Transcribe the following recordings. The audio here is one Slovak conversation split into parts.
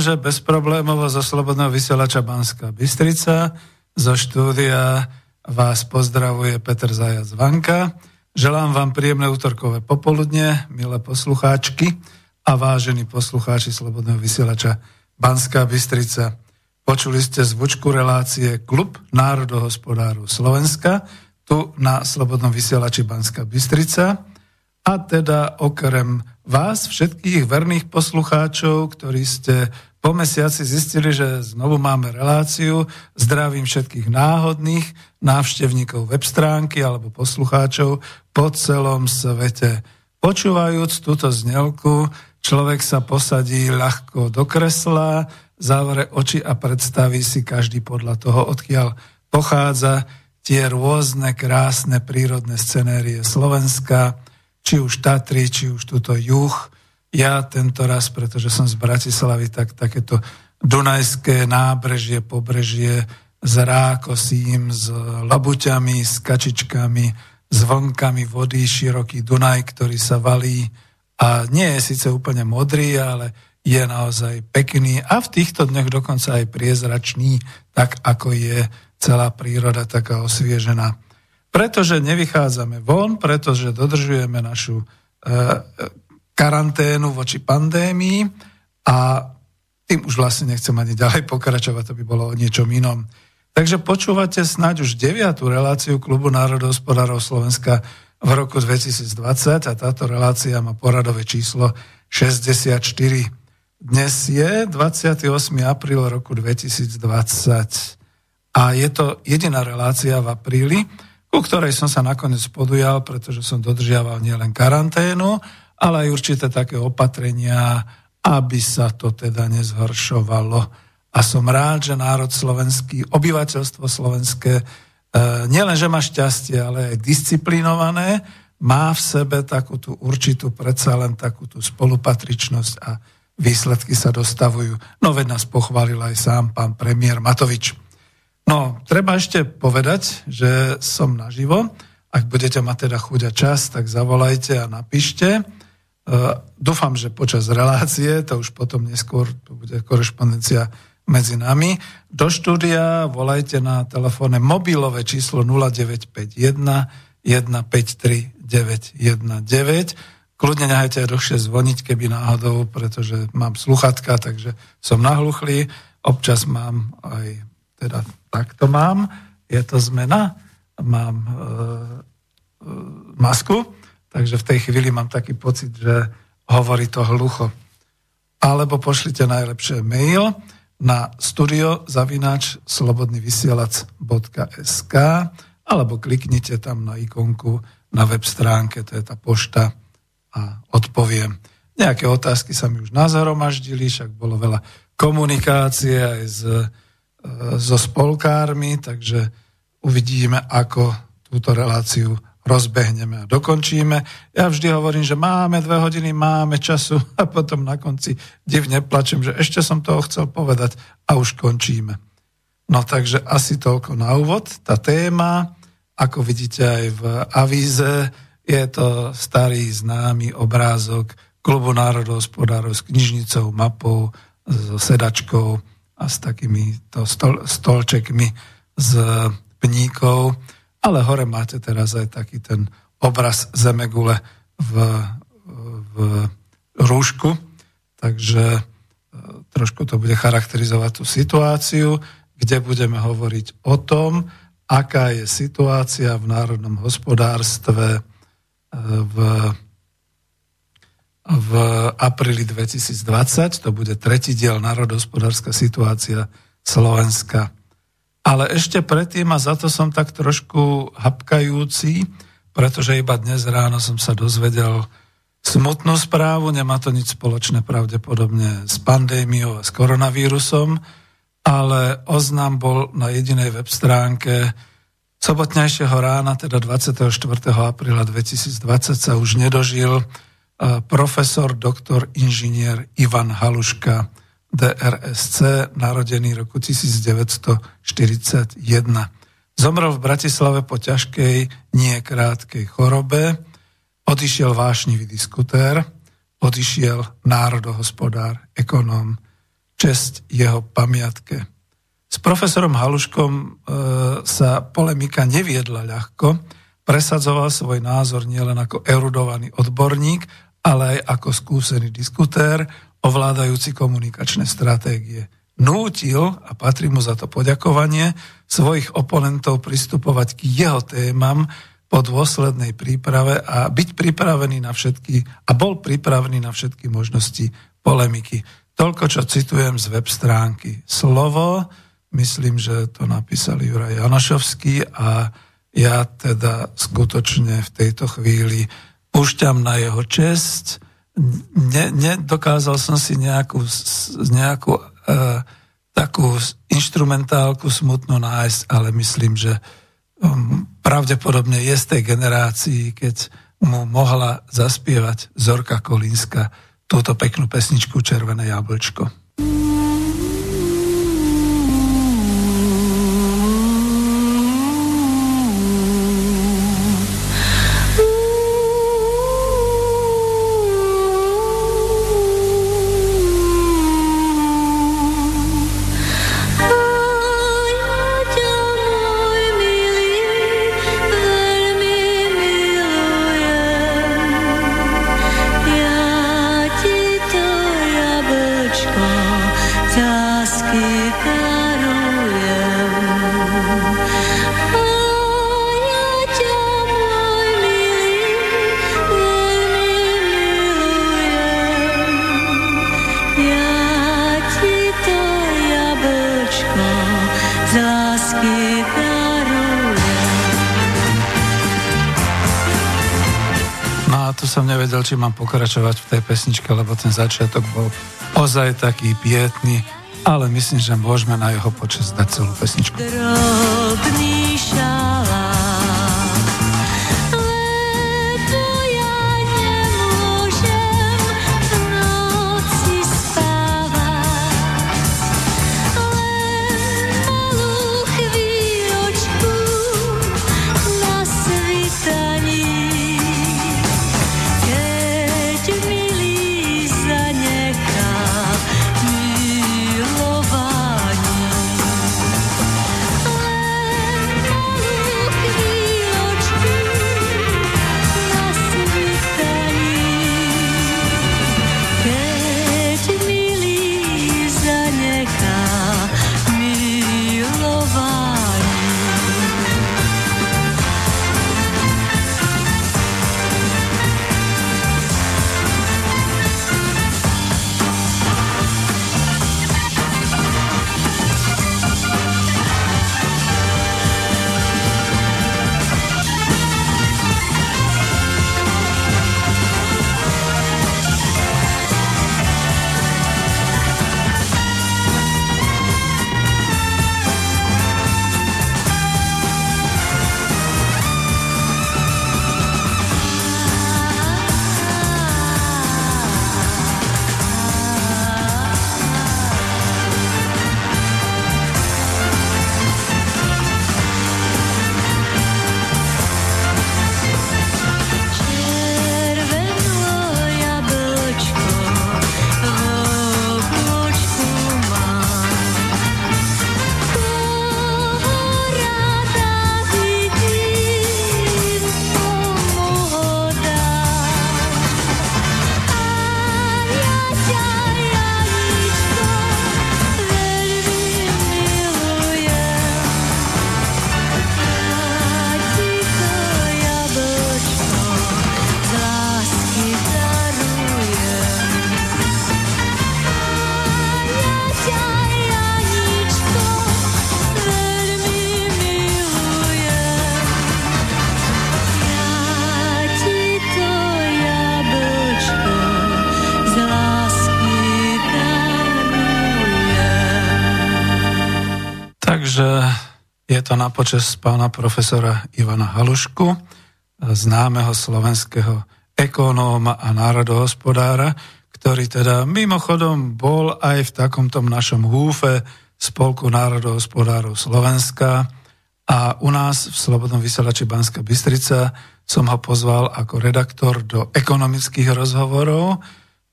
Takže dúfam, že bezproblémovo zo Slobodného vysielača Banská Bystrica zo štúdia vás pozdravuje Peter Zajac Vanka. Želám vám príjemné útorkové popoludne, milé poslucháčky a vážení poslucháči Slobodného vysielača Banská Bystrica. Počuli ste zvučku relácie Klub národohospodáru Slovenska tu na Slobodnom vysielači Banská Bystrica. A teda okrem vás, všetkých verných poslucháčov, ktorí ste po mesiaci zistili, že znovu máme reláciu. Zdravím všetkých náhodných návštevníkov web stránky alebo poslucháčov po celom svete. Počúvajúc túto znelku, človek sa posadí ľahko do kresla, zavre oči a predstaví si každý podľa toho, odkiaľ pochádza tie rôzne krásne prírodné scenérie Slovenska, či už Tatry, či už túto juh. Ja tento raz, pretože som z Bratislavy, tak takéto Dunajské nábrežie, pobrežie s rákosím, s labuťami, s kačičkami, s vlnkami vody, široký Dunaj, ktorý sa valí a nie je síce úplne modrý, ale je naozaj pekný a v týchto dňoch dokonca aj priezračný, tak ako je celá príroda taká osviežená. Pretože nevychádzame von, pretože dodržujeme našu e, karanténu voči pandémii a tým už vlastne nechcem ani ďalej pokračovať, to by bolo o niečom inom. Takže počúvate snáď už deviatú reláciu Klubu národohospodárov Slovenska v roku 2020 a táto relácia má poradové číslo 64. Dnes je 28. apríl roku 2020 a je to jediná relácia v apríli, ku ktorej som sa nakoniec podujal, pretože som dodržiaval nielen karanténu, ale aj určité také opatrenia, aby sa to teda nezhoršovalo. A som rád, že národ slovenský, obyvateľstvo slovenské, e, nielen, že má šťastie, ale aj disciplinované, má v sebe takú tú určitú, predsa len takú tú spolupatričnosť a výsledky sa dostavujú. No veď nás pochválil aj sám pán premiér Matovič. No, treba ešte povedať, že som naživo. Ak budete mať teda chuť a čas, tak zavolajte a napíšte. Uh, dúfam, že počas relácie, to už potom neskôr to bude korešpondencia medzi nami. Do štúdia volajte na telefónne mobilové číslo 0951 153 919. Kľudne nehajte aj dlhšie zvoniť, keby náhodou, pretože mám sluchatka, takže som nahluchlý. Občas mám aj, teda takto mám, je to zmena, mám e, e, masku, takže v tej chvíli mám taký pocit, že hovorí to hlucho. Alebo pošlite najlepšie mail na studiozavinač slobodnyvysielac.sk alebo kliknite tam na ikonku na web stránke, to je tá pošta a odpoviem. Nejaké otázky sa mi už nazhromaždili, však bolo veľa komunikácie aj s, e, so spolkármi, takže uvidíme, ako túto reláciu rozbehneme a dokončíme. Ja vždy hovorím, že máme dve hodiny, máme času a potom na konci divne plačem, že ešte som toho chcel povedať a už končíme. No takže asi toľko na úvod. Tá téma, ako vidíte aj v avíze, je to starý známy obrázok klubu národohospodárov s knižnicou, mapou, so sedačkou a s takými to stol, stolčekmi z pníkov. Ale hore máte teraz aj taký ten obraz Zemegule v, v rúšku, takže e, trošku to bude charakterizovať tú situáciu, kde budeme hovoriť o tom, aká je situácia v národnom hospodárstve e, v, v apríli 2020. To bude tretí diel národohospodárska situácia Slovenska. Ale ešte predtým, a za to som tak trošku hapkajúci, pretože iba dnes ráno som sa dozvedel smutnú správu, nemá to nič spoločné pravdepodobne s pandémiou a s koronavírusom, ale oznám bol na jedinej web stránke sobotnejšieho rána, teda 24. apríla 2020 sa už nedožil profesor, doktor, inžinier Ivan Haluška, DRSC, narodený roku 1941. Zomrel v Bratislave po ťažkej, nie krátkej chorobe, odišiel vášnivý diskutér, odišiel národohospodár, ekonóm, česť jeho pamiatke. S profesorom Haluškom e, sa polemika neviedla ľahko, presadzoval svoj názor nielen ako erudovaný odborník, ale aj ako skúsený diskutér, ovládajúci komunikačné stratégie. Nútil, a patrí mu za to poďakovanie, svojich oponentov pristupovať k jeho témam po dôslednej príprave a byť pripravený na všetky, a bol pripravený na všetky možnosti polemiky. Toľko, čo citujem z web stránky Slovo, myslím, že to napísal Juraj Janošovský a ja teda skutočne v tejto chvíli púšťam na jeho česť. Ne, nedokázal som si nejakú, nejakú e, takú instrumentálku smutnú nájsť, ale myslím, že um, pravdepodobne je z tej generácii, keď mu mohla zaspievať Zorka Kolínska túto peknú pesničku Červené jablčko. Či mám pokračovať v tej pesničke, lebo ten začiatok bol ozaj taký pietný, ale myslím, že môžeme na jeho počas dať celú pesničku. Na počas pána profesora Ivana Halušku, známeho slovenského ekonóma a národohospodára, ktorý teda mimochodom bol aj v takomto našom húfe Spolku národohospodárov Slovenska a u nás v Slobodnom vysielači Banska Bystrica som ho pozval ako redaktor do ekonomických rozhovorov.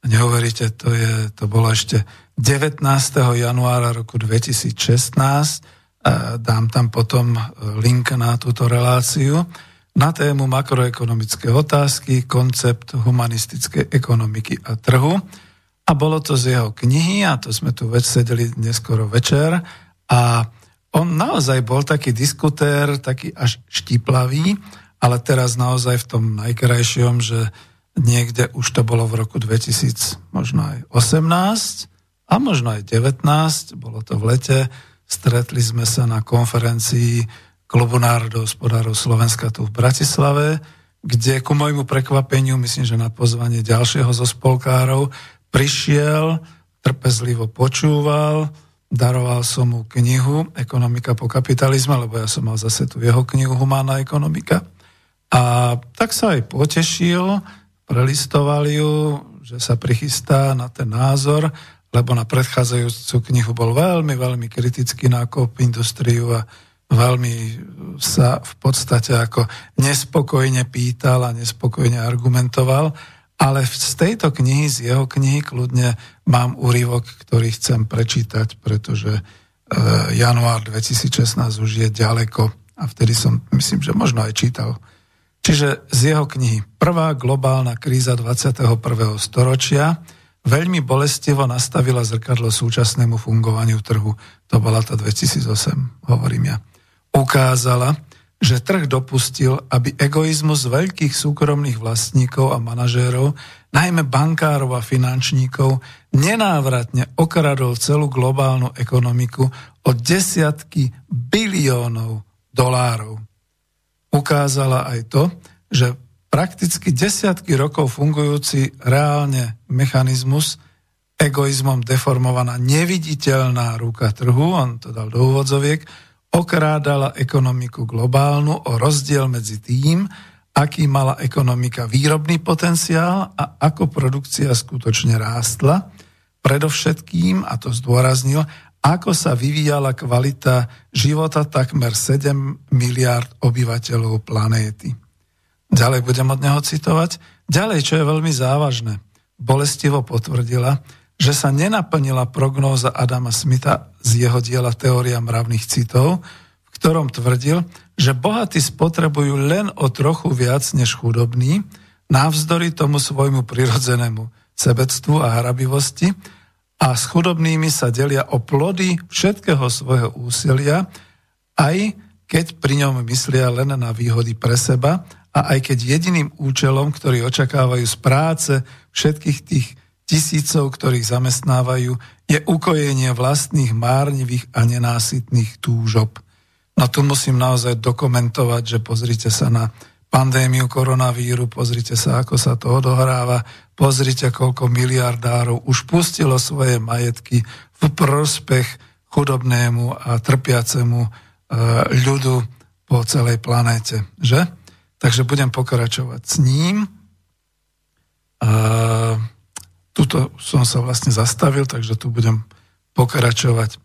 Neuveríte, to, je, to bolo ešte 19. januára roku 2016 dám tam potom e, link na túto reláciu, na tému makroekonomické otázky, koncept humanistickej ekonomiky a trhu. A bolo to z jeho knihy, a to sme tu sedeli neskoro večer. A on naozaj bol taký diskutér, taký až štiplavý, ale teraz naozaj v tom najkrajšom, že niekde už to bolo v roku 2000, možno aj 18 a možno aj 19, bolo to v lete, Stretli sme sa na konferencii Klubu národohospodárov Slovenska tu v Bratislave, kde ku môjmu prekvapeniu, myslím, že na pozvanie ďalšieho zo spolkárov, prišiel, trpezlivo počúval, daroval som mu knihu Ekonomika po kapitalizme, lebo ja som mal zase tu jeho knihu Humánna ekonomika. A tak sa aj potešil, prelistoval ju, že sa prichystá na ten názor lebo na predchádzajúcu knihu bol veľmi, veľmi kritický na industriu a veľmi sa v podstate ako nespokojne pýtal a nespokojne argumentoval, ale z tejto knihy, z jeho knihy kľudne mám úryvok, ktorý chcem prečítať, pretože e, január 2016 už je ďaleko a vtedy som, myslím, že možno aj čítal. Čiže z jeho knihy Prvá globálna kríza 21. storočia, veľmi bolestivo nastavila zrkadlo súčasnému fungovaniu trhu. To bola tá 2008, hovorím ja. Ukázala, že trh dopustil, aby egoizmus veľkých súkromných vlastníkov a manažérov, najmä bankárov a finančníkov, nenávratne okradol celú globálnu ekonomiku o desiatky biliónov dolárov. Ukázala aj to, že prakticky desiatky rokov fungujúci reálne mechanizmus, egoizmom deformovaná neviditeľná ruka trhu, on to dal do úvodzoviek, okrádala ekonomiku globálnu o rozdiel medzi tým, aký mala ekonomika výrobný potenciál a ako produkcia skutočne rástla. Predovšetkým, a to zdôraznil, ako sa vyvíjala kvalita života takmer 7 miliard obyvateľov planéty. Ďalej budem od neho citovať. Ďalej, čo je veľmi závažné, bolestivo potvrdila, že sa nenaplnila prognóza Adama Smitha z jeho diela Teória mravných citov, v ktorom tvrdil, že bohatí spotrebujú len o trochu viac než chudobní, navzdory tomu svojmu prirodzenému sebectvu a hrabivosti a s chudobnými sa delia o plody všetkého svojho úsilia, aj keď pri ňom myslia len na výhody pre seba a aj keď jediným účelom, ktorý očakávajú z práce všetkých tých tisícov, ktorých zamestnávajú, je ukojenie vlastných márnivých a nenásytných túžob. No tu musím naozaj dokumentovať, že pozrite sa na pandémiu koronavíru, pozrite sa, ako sa to odohráva, pozrite, koľko miliardárov už pustilo svoje majetky v prospech chudobnému a trpiacemu e, ľudu po celej planéte. Že? Takže budem pokračovať s ním. A tuto som sa vlastne zastavil, takže tu budem pokračovať.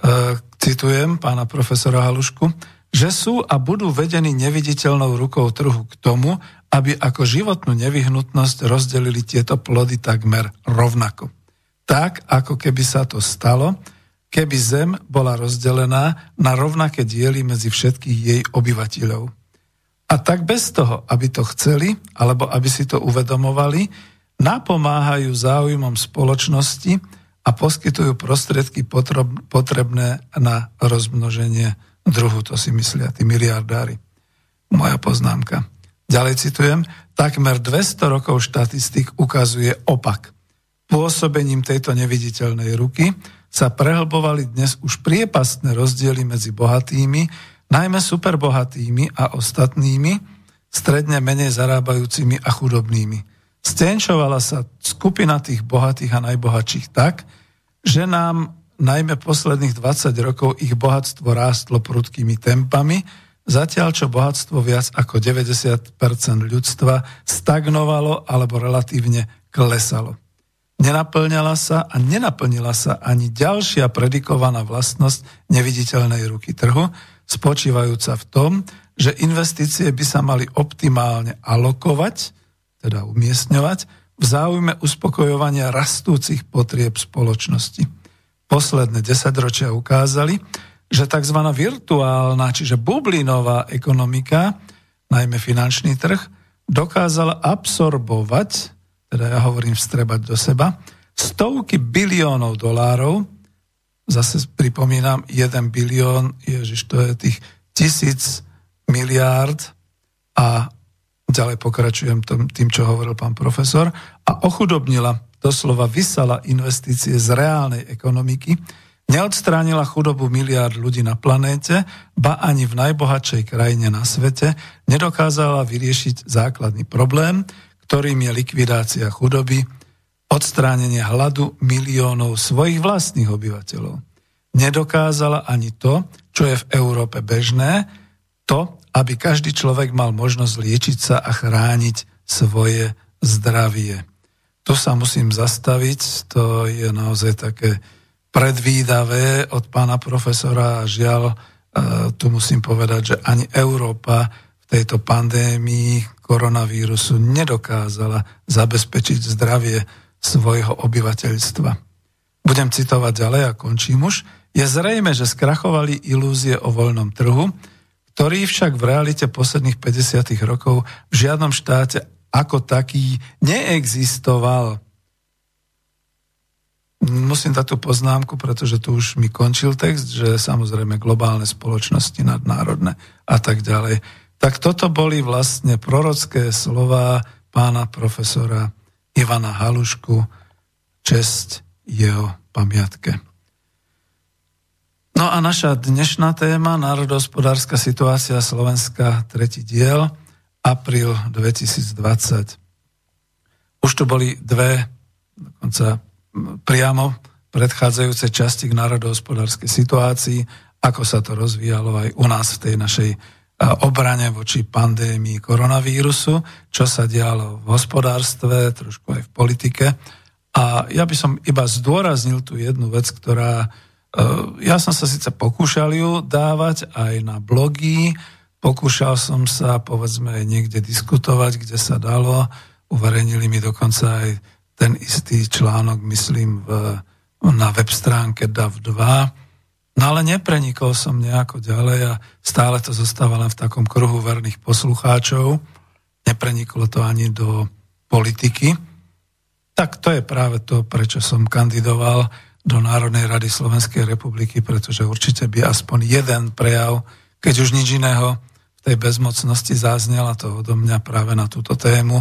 A citujem pána profesora Halušku, že sú a budú vedení neviditeľnou rukou trhu k tomu, aby ako životnú nevyhnutnosť rozdelili tieto plody takmer rovnako. Tak, ako keby sa to stalo, keby Zem bola rozdelená na rovnaké diely medzi všetkých jej obyvateľov. A tak bez toho, aby to chceli, alebo aby si to uvedomovali, napomáhajú záujmom spoločnosti a poskytujú prostriedky potrebné na rozmnoženie druhu, to si myslia tí miliardári. Moja poznámka. Ďalej citujem, takmer 200 rokov štatistik ukazuje opak. Pôsobením tejto neviditeľnej ruky sa prehlbovali dnes už priepastné rozdiely medzi bohatými najmä superbohatými a ostatnými, stredne menej zarábajúcimi a chudobnými. Stenčovala sa skupina tých bohatých a najbohatších tak, že nám najmä posledných 20 rokov ich bohatstvo rástlo prudkými tempami, zatiaľ čo bohatstvo viac ako 90% ľudstva stagnovalo alebo relatívne klesalo. Nenaplňala sa a nenaplnila sa ani ďalšia predikovaná vlastnosť neviditeľnej ruky trhu, spočívajúca v tom, že investície by sa mali optimálne alokovať, teda umiestňovať, v záujme uspokojovania rastúcich potrieb spoločnosti. Posledné desaťročia ukázali, že tzv. virtuálna, čiže bublinová ekonomika, najmä finančný trh, dokázala absorbovať, teda ja hovorím vstrebať do seba, stovky biliónov dolárov, zase pripomínam, 1 bilión, ježiš, to je tých tisíc miliárd a ďalej pokračujem tým, čo hovoril pán profesor, a ochudobnila, doslova vysala investície z reálnej ekonomiky, neodstránila chudobu miliárd ľudí na planéte, ba ani v najbohatšej krajine na svete nedokázala vyriešiť základný problém, ktorým je likvidácia chudoby, odstránenie hladu miliónov svojich vlastných obyvateľov. Nedokázala ani to, čo je v Európe bežné, to, aby každý človek mal možnosť liečiť sa a chrániť svoje zdravie. Tu sa musím zastaviť, to je naozaj také predvídavé od pána profesora a žiaľ, e, tu musím povedať, že ani Európa v tejto pandémii koronavírusu nedokázala zabezpečiť zdravie svojho obyvateľstva. Budem citovať ďalej a končím už. Je zrejme, že skrachovali ilúzie o voľnom trhu, ktorý však v realite posledných 50 rokov v žiadnom štáte ako taký neexistoval. Musím dať tú poznámku, pretože tu už mi končil text, že samozrejme globálne spoločnosti nadnárodné a tak ďalej. Tak toto boli vlastne prorocké slova pána profesora Ivana Halušku, čest jeho pamiatke. No a naša dnešná téma, národohospodárska situácia Slovenska, tretí diel, apríl 2020. Už tu boli dve, dokonca priamo predchádzajúce časti k národohospodárskej situácii, ako sa to rozvíjalo aj u nás v tej našej obrane voči pandémii koronavírusu, čo sa dialo v hospodárstve, trošku aj v politike. A ja by som iba zdôraznil tú jednu vec, ktorá Eh, ja som sa síce pokúšal ju dávať aj na blogy, pokúšal som sa povedzme niekde diskutovať, kde sa dalo. Uverejnili mi dokonca aj ten istý článok, myslím, v, na web stránke DAV2. No ale neprenikol som nejako ďalej a stále to zostáva len v takom kruhu verných poslucháčov. Nepreniklo to ani do politiky. Tak to je práve to, prečo som kandidoval do Národnej rady Slovenskej republiky, pretože určite by aspoň jeden prejav, keď už nič iného v tej bezmocnosti zaznela to odo mňa práve na túto tému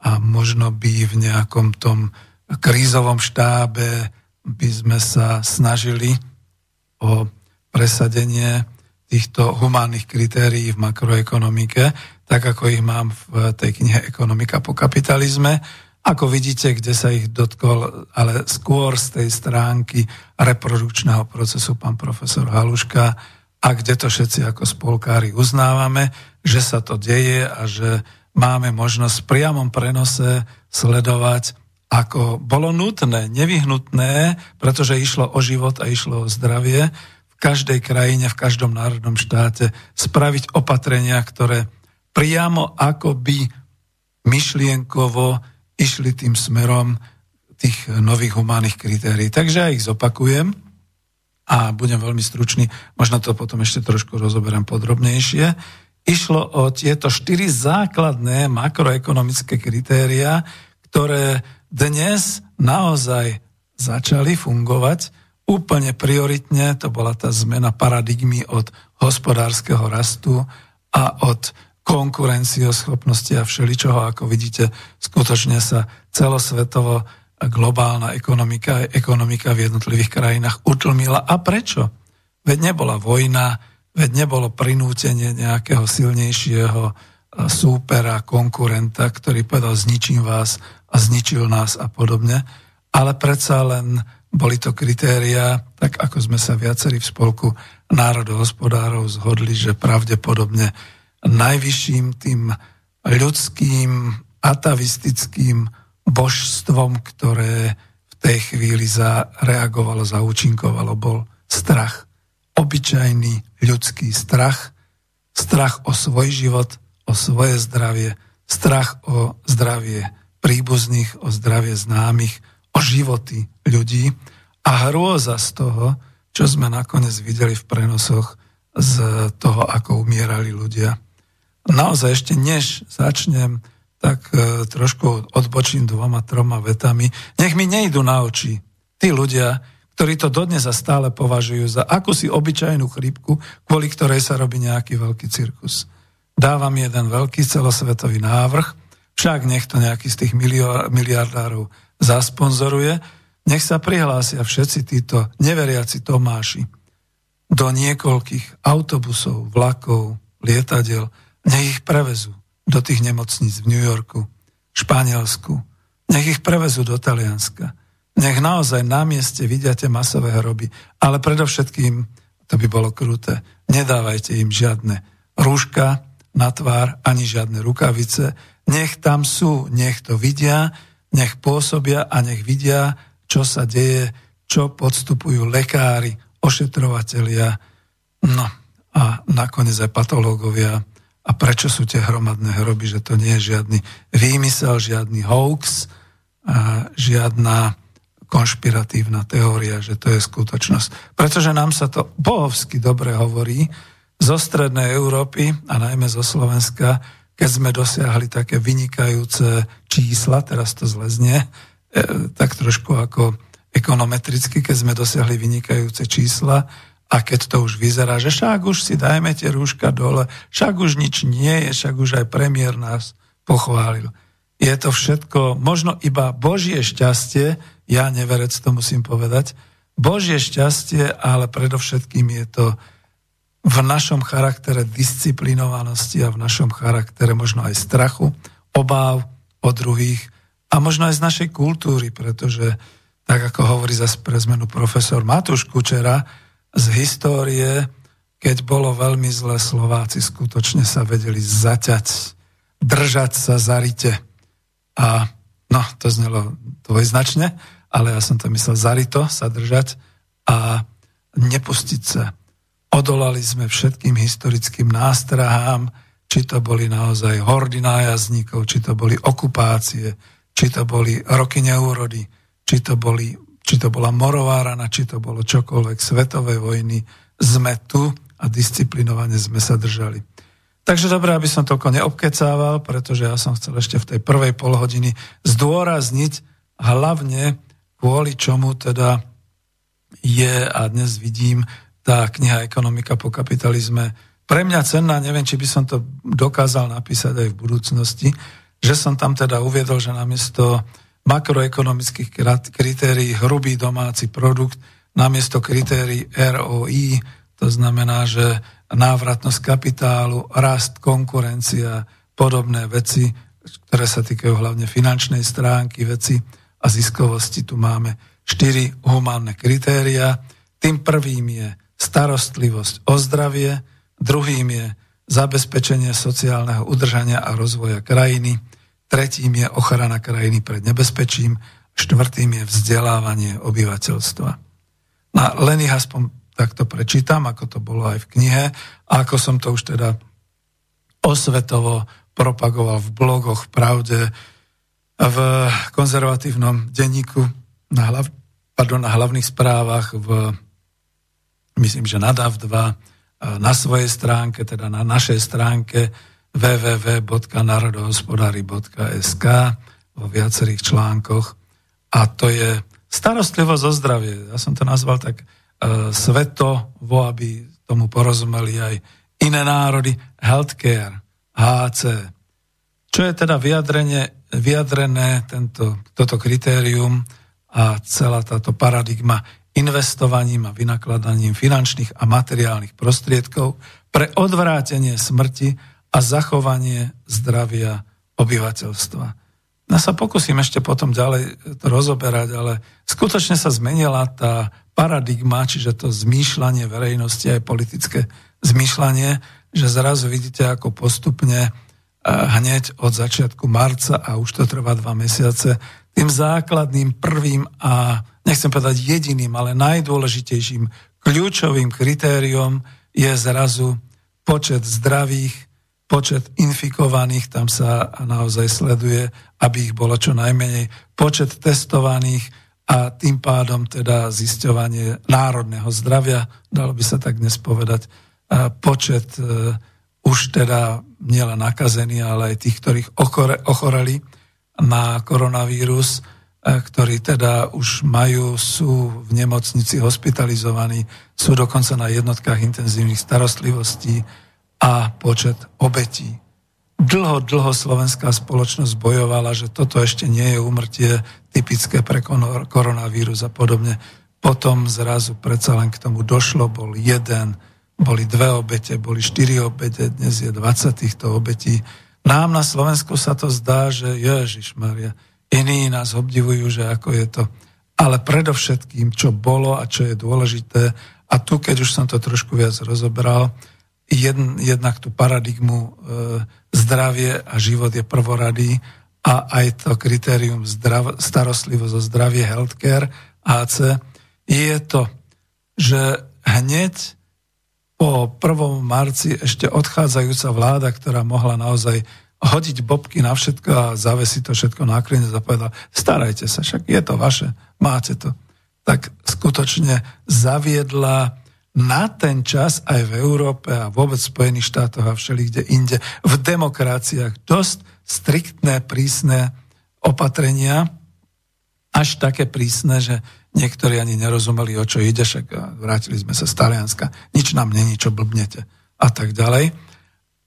a možno by v nejakom tom krízovom štábe by sme sa snažili o presadenie týchto humánnych kritérií v makroekonomike, tak ako ich mám v tej knihe Ekonomika po kapitalizme. Ako vidíte, kde sa ich dotkol, ale skôr z tej stránky reprodukčného procesu pán profesor Haluška a kde to všetci ako spolkári uznávame, že sa to deje a že máme možnosť v priamom prenose sledovať, ako bolo nutné, nevyhnutné, pretože išlo o život a išlo o zdravie, v každej krajine, v každom národnom štáte spraviť opatrenia, ktoré priamo akoby myšlienkovo išli tým smerom tých nových humánnych kritérií. Takže ja ich zopakujem a budem veľmi stručný, možno to potom ešte trošku rozoberám podrobnejšie. Išlo o tieto štyri základné makroekonomické kritéria, ktoré dnes naozaj začali fungovať úplne prioritne. To bola tá zmena paradigmy od hospodárskeho rastu a od konkurencioschopnosti a všeličoho, ako vidíte, skutočne sa celosvetovo globálna ekonomika ekonomika v jednotlivých krajinách utlmila. A prečo? Veď nebola vojna, veď nebolo prinútenie nejakého silnejšieho súpera, konkurenta, ktorý povedal zničím vás a zničil nás a podobne. ale predsa len boli to kritéria, tak ako sme sa viacerí v spolku národohospodárov zhodli, že pravdepodobne najvyšším tým ľudským atavistickým božstvom, ktoré v tej chvíli zareagovalo, zaúčinkovalo, bol strach. Obyčajný ľudský strach, strach o svoj život, o svoje zdravie, strach o zdravie príbuzných, o zdravie známych, o životy ľudí a hrôza z toho, čo sme nakoniec videli v prenosoch z toho, ako umierali ľudia. Naozaj ešte než začnem, tak e, trošku odbočím dvoma, troma vetami. Nech mi nejdu na oči tí ľudia, ktorí to dodnes a stále považujú za akúsi obyčajnú chrípku, kvôli ktorej sa robí nejaký veľký cirkus. Dávam jeden veľký celosvetový návrh, však nech to nejaký z tých miliardárov zasponzoruje, nech sa prihlásia všetci títo neveriaci Tomáši do niekoľkých autobusov, vlakov, lietadiel, nech ich prevezú do tých nemocníc v New Yorku, Španielsku, nech ich prevezú do Talianska, nech naozaj na mieste vidia tie masové hroby, ale predovšetkým, to by bolo kruté, nedávajte im žiadne rúška na tvár, ani žiadne rukavice, nech tam sú, nech to vidia, nech pôsobia a nech vidia, čo sa deje, čo podstupujú lekári, ošetrovatelia, no a nakoniec aj patológovia a prečo sú tie hromadné hroby, že to nie je žiadny výmysel, žiadny hoax, a žiadna konšpiratívna teória, že to je skutočnosť. Pretože nám sa to bohovsky dobre hovorí zo strednej Európy a najmä zo Slovenska, keď sme dosiahli také vynikajúce čísla, teraz to zleznie, e, tak trošku ako ekonometricky, keď sme dosiahli vynikajúce čísla a keď to už vyzerá, že však už si dajme tie rúška dole, však už nič nie je, však už aj premiér nás pochválil. Je to všetko možno iba Božie šťastie, ja neverec to musím povedať, Božie šťastie, ale predovšetkým je to v našom charaktere disciplinovanosti a v našom charaktere možno aj strachu, obáv o druhých a možno aj z našej kultúry, pretože tak ako hovorí zase pre zmenu profesor Matúš Kučera z histórie, keď bolo veľmi zlé, Slováci skutočne sa vedeli zaťať, držať sa za rite. A no, to znelo dvojznačne, ale ja som to myslel zarito, sa držať a nepustiť sa Odolali sme všetkým historickým nástrahám, či to boli naozaj hordy nájazdníkov, či to boli okupácie, či to boli roky neúrody, či to, boli, či to bola morovárana, či to bolo čokoľvek, svetové vojny, sme tu a disciplinovane sme sa držali. Takže dobré, aby som toľko neobkecával, pretože ja som chcel ešte v tej prvej polhodiny zdôrazniť hlavne kvôli čomu teda je a dnes vidím tá kniha Ekonomika po kapitalizme pre mňa cenná, neviem, či by som to dokázal napísať aj v budúcnosti, že som tam teda uviedol, že namiesto makroekonomických kritérií hrubý domáci produkt, namiesto kritérií ROI, to znamená, že návratnosť kapitálu, rast, konkurencia, podobné veci, ktoré sa týkajú hlavne finančnej stránky veci a ziskovosti. Tu máme štyri humánne kritéria. Tým prvým je starostlivosť o zdravie, druhým je zabezpečenie sociálneho udržania a rozvoja krajiny, tretím je ochrana krajiny pred nebezpečím, štvrtým je vzdelávanie obyvateľstva. Na len ich aspoň takto prečítam, ako to bolo aj v knihe, a ako som to už teda osvetovo propagoval v blogoch, v pravde, v konzervatívnom denníku, na, hlav, pardon, na hlavných správach, v myslím, že na DAV 2 na svojej stránke, teda na našej stránke www.narodohospodári.sk vo viacerých článkoch. A to je starostlivosť o zdravie. Ja som to nazval tak uh, svetovo, aby tomu porozumeli aj iné národy. Healthcare, HC. Čo je teda vyjadrenie, vyjadrené tento, toto kritérium a celá táto paradigma investovaním a vynakladaním finančných a materiálnych prostriedkov pre odvrátenie smrti a zachovanie zdravia obyvateľstva. Ja sa pokúsim ešte potom ďalej to rozoberať, ale skutočne sa zmenila tá paradigma, čiže to zmýšľanie verejnosti, aj politické zmýšľanie, že zrazu vidíte, ako postupne hneď od začiatku marca a už to trvá dva mesiace, tým základným prvým a nechcem povedať jediným, ale najdôležitejším kľúčovým kritériom je zrazu počet zdravých, počet infikovaných, tam sa naozaj sleduje, aby ich bolo čo najmenej, počet testovaných a tým pádom teda zisťovanie národného zdravia, dalo by sa tak dnes povedať, počet e, už teda nielen nakazení, ale aj tých, ktorých ochoreli na koronavírus, ktorí teda už majú, sú v nemocnici hospitalizovaní, sú dokonca na jednotkách intenzívnych starostlivostí a počet obetí. Dlho, dlho slovenská spoločnosť bojovala, že toto ešte nie je umrtie typické pre koronavírus a podobne. Potom zrazu predsa len k tomu došlo, bol jeden boli dve obete, boli štyri obete, dnes je 20 týchto obetí. Nám na Slovensku sa to zdá, že Ježiš Maria, iní nás obdivujú, že ako je to. Ale predovšetkým, čo bolo a čo je dôležité, a tu, keď už som to trošku viac rozoberal, jedn, jednak tú paradigmu e, zdravie a život je prvoradý a aj to kritérium zdrav, starostlivosť o zdravie healthcare AC je to, že hneď po 1. marci ešte odchádzajúca vláda, ktorá mohla naozaj hodiť bobky na všetko a zavesiť to všetko na klinec a povedala, starajte sa, však je to vaše, máte to. Tak skutočne zaviedla na ten čas aj v Európe a vôbec v Spojených štátoch a všelikde inde v demokraciách dosť striktné, prísne opatrenia, až také prísne, že Niektorí ani nerozumeli, o čo ide, však vrátili sme sa z Talianska, nič nám není, čo blbnete a tak ďalej.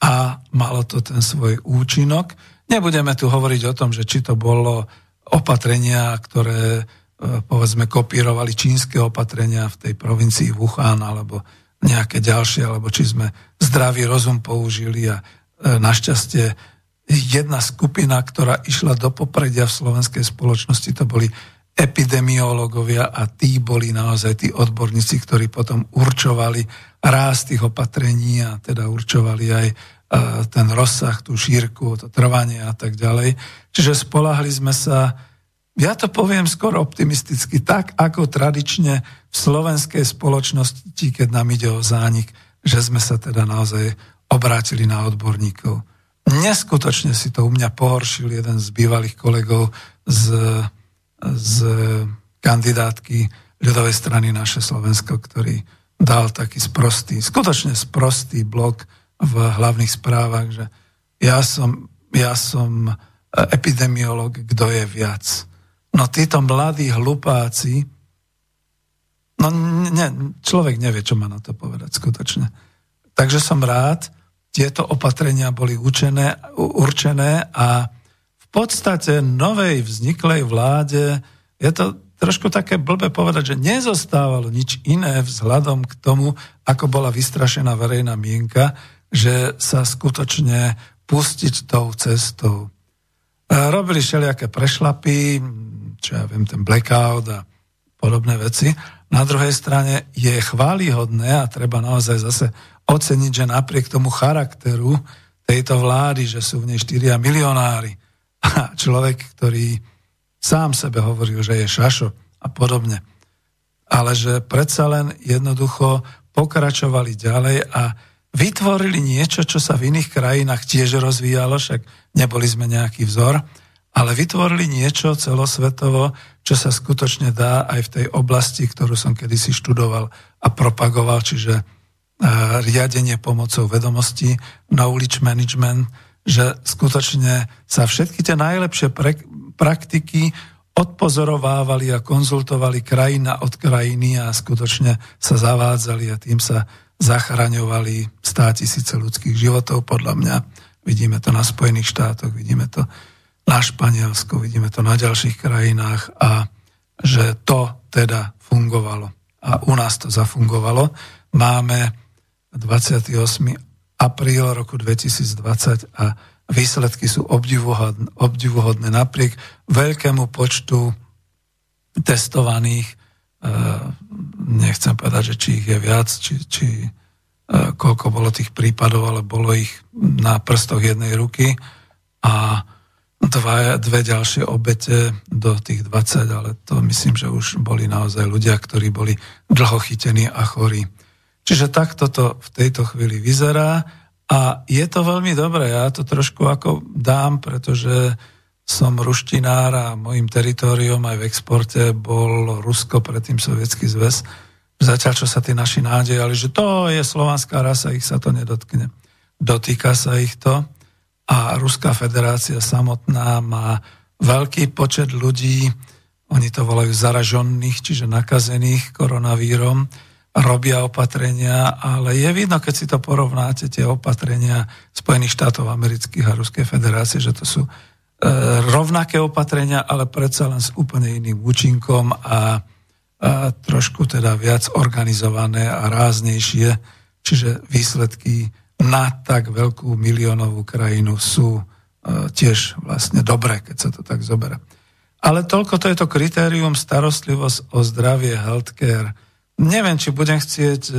A malo to ten svoj účinok. Nebudeme tu hovoriť o tom, že či to bolo opatrenia, ktoré e, povedzme kopírovali čínske opatrenia v tej provincii Wuhan alebo nejaké ďalšie, alebo či sme zdravý rozum použili a e, našťastie jedna skupina, ktorá išla do popredia v slovenskej spoločnosti, to boli epidemiológovia a tí boli naozaj tí odborníci, ktorí potom určovali ráz tých opatrení a teda určovali aj e, ten rozsah, tú šírku, to trvanie a tak ďalej. Čiže spolahli sme sa, ja to poviem skoro optimisticky, tak ako tradične v slovenskej spoločnosti, keď nám ide o zánik, že sme sa teda naozaj obrátili na odborníkov. Neskutočne si to u mňa pohoršil jeden z bývalých kolegov z z kandidátky ľudovej strany naše Slovensko, ktorý dal taký sprostý, skutočne sprostý blok v hlavných správach, že ja som, ja som epidemiolog, kto je viac. No títo mladí hlupáci, no ne, človek nevie, čo má na to povedať skutočne. Takže som rád, tieto opatrenia boli učené, určené a podstate novej vzniklej vláde je to trošku také blbé povedať, že nezostávalo nič iné vzhľadom k tomu, ako bola vystrašená verejná mienka, že sa skutočne pustiť tou cestou. Robili všelijaké prešlapy, čo ja viem, ten blackout a podobné veci. Na druhej strane je chválihodné a treba naozaj zase oceniť, že napriek tomu charakteru tejto vlády, že sú v nej štyria milionári, a človek, ktorý sám sebe hovoril, že je šašo a podobne. Ale že predsa len jednoducho pokračovali ďalej a vytvorili niečo, čo sa v iných krajinách tiež rozvíjalo, však neboli sme nejaký vzor, ale vytvorili niečo celosvetovo, čo sa skutočne dá aj v tej oblasti, ktorú som kedysi študoval a propagoval, čiže riadenie pomocou vedomostí, knowledge management, že skutočne sa všetky tie najlepšie pre, praktiky odpozorovávali a konzultovali krajina od krajiny a skutočne sa zavádzali a tým sa zachraňovali stá tisíce ľudských životov, podľa mňa. Vidíme to na Spojených štátoch, vidíme to na Španielsku, vidíme to na ďalších krajinách a že to teda fungovalo. A u nás to zafungovalo. Máme 28 apríl roku 2020 a výsledky sú obdivuhodné, obdivuhodné napriek veľkému počtu testovaných, e, nechcem povedať, že či ich je viac, či, či e, koľko bolo tých prípadov, ale bolo ich na prstoch jednej ruky a dva, dve ďalšie obete do tých 20, ale to myslím, že už boli naozaj ľudia, ktorí boli dlho chytení a chorí. Čiže takto to v tejto chvíli vyzerá a je to veľmi dobré. Ja to trošku ako dám, pretože som ruštinár a môjim teritoriom aj v exporte bol Rusko, predtým Sovietský zväz. Zatiaľ, čo sa tí naši nádejali, že to je slovanská rasa, ich sa to nedotkne. Dotýka sa ich to a Ruská federácia samotná má veľký počet ľudí, oni to volajú zaražonných, čiže nakazených koronavírom, robia opatrenia, ale je vidno, keď si to porovnáte, tie opatrenia Spojených štátov amerických a Ruskej federácie, že to sú e, rovnaké opatrenia, ale predsa len s úplne iným účinkom a, a trošku teda viac organizované a ráznejšie, čiže výsledky na tak veľkú miliónovú krajinu sú e, tiež vlastne dobré, keď sa to tak zoberie. Ale toľko to je to kritérium starostlivosť o zdravie, healthcare, Neviem, či budem chcieť e,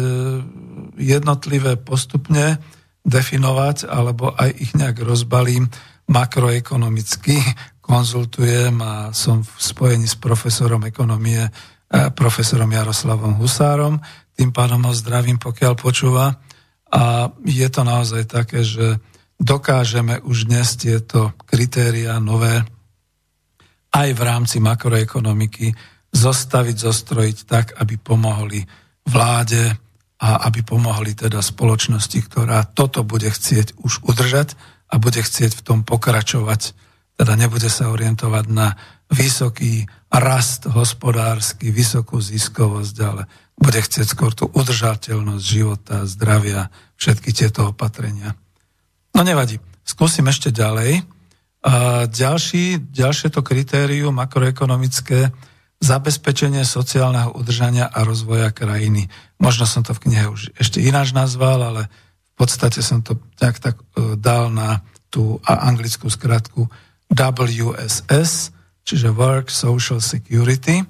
jednotlivé postupne definovať, alebo aj ich nejak rozbalím makroekonomicky, konzultujem a som v spojení s profesorom ekonomie, e, profesorom Jaroslavom Husárom, tým pádom ho zdravím, pokiaľ počúva. A je to naozaj také, že dokážeme už dnes tieto kritéria nové aj v rámci makroekonomiky zostaviť, zostrojiť tak, aby pomohli vláde a aby pomohli teda spoločnosti, ktorá toto bude chcieť už udržať a bude chcieť v tom pokračovať. Teda nebude sa orientovať na vysoký rast hospodársky, vysokú ziskovosť, ale bude chcieť skôr tú udržateľnosť života, zdravia, všetky tieto opatrenia. No nevadí, skúsim ešte ďalej. A ďalší, ďalšie to kritérium makroekonomické zabezpečenie sociálneho udržania a rozvoja krajiny. Možno som to v knihe už ešte ináč nazval, ale v podstate som to tak, tak e, dal na tú anglickú skratku WSS, čiže Work Social Security.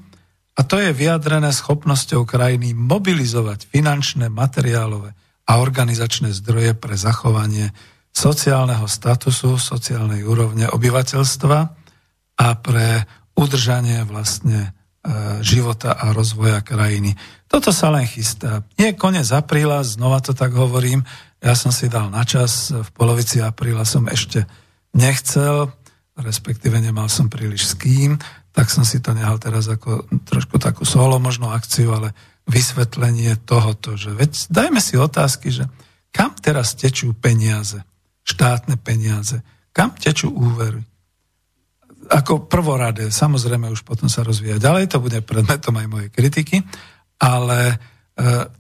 A to je vyjadrené schopnosťou krajiny mobilizovať finančné, materiálové a organizačné zdroje pre zachovanie sociálneho statusu, sociálnej úrovne obyvateľstva a pre udržanie vlastne života a rozvoja krajiny. Toto sa len chystá. Nie koniec apríla, znova to tak hovorím, ja som si dal na čas, v polovici apríla som ešte nechcel, respektíve nemal som príliš s kým, tak som si to nehal teraz ako trošku takú solo možno akciu, ale vysvetlenie tohoto, že veď dajme si otázky, že kam teraz tečú peniaze, štátne peniaze, kam tečú úvery, ako prvoradé, samozrejme už potom sa rozvíja ďalej, to bude predmetom aj mojej kritiky, ale e,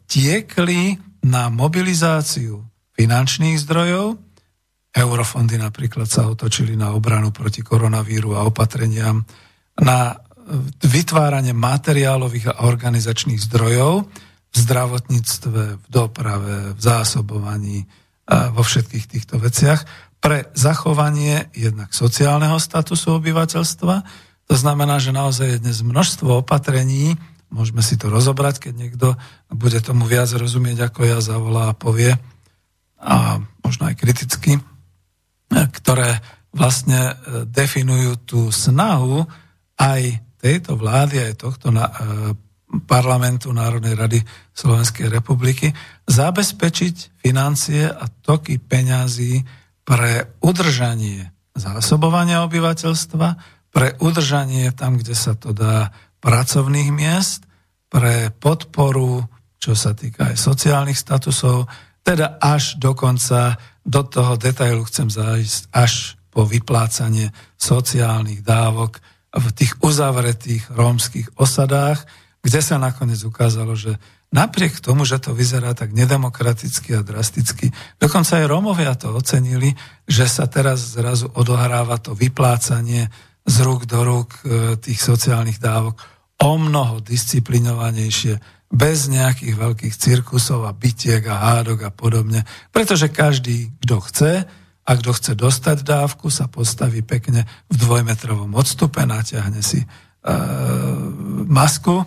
tiekli na mobilizáciu finančných zdrojov, eurofondy napríklad sa otočili na obranu proti koronavíru a opatreniam, na vytváranie materiálových a organizačných zdrojov v zdravotníctve, v doprave, v zásobovaní, vo všetkých týchto veciach pre zachovanie jednak sociálneho statusu obyvateľstva. To znamená, že naozaj je dnes množstvo opatrení, môžeme si to rozobrať, keď niekto bude tomu viac rozumieť, ako ja zavolá a povie, a možno aj kriticky, ktoré vlastne e, definujú tú snahu aj tejto vlády, aj tohto na, e, parlamentu Národnej rady Slovenskej republiky zabezpečiť financie a toky peňazí pre udržanie zásobovania obyvateľstva, pre udržanie tam, kde sa to dá, pracovných miest, pre podporu, čo sa týka aj sociálnych statusov, teda až dokonca do toho detailu chcem zájsť až po vyplácanie sociálnych dávok v tých uzavretých rómskych osadách, kde sa nakoniec ukázalo, že Napriek tomu, že to vyzerá tak nedemokraticky a drasticky, dokonca aj Rómovia to ocenili, že sa teraz zrazu odohráva to vyplácanie z rúk do rúk e, tých sociálnych dávok o mnoho disciplinovanejšie, bez nejakých veľkých cirkusov a bitiek a hádok a podobne. Pretože každý, kto chce, a kto chce dostať dávku, sa postaví pekne v dvojmetrovom odstupe, natiahne si e, masku,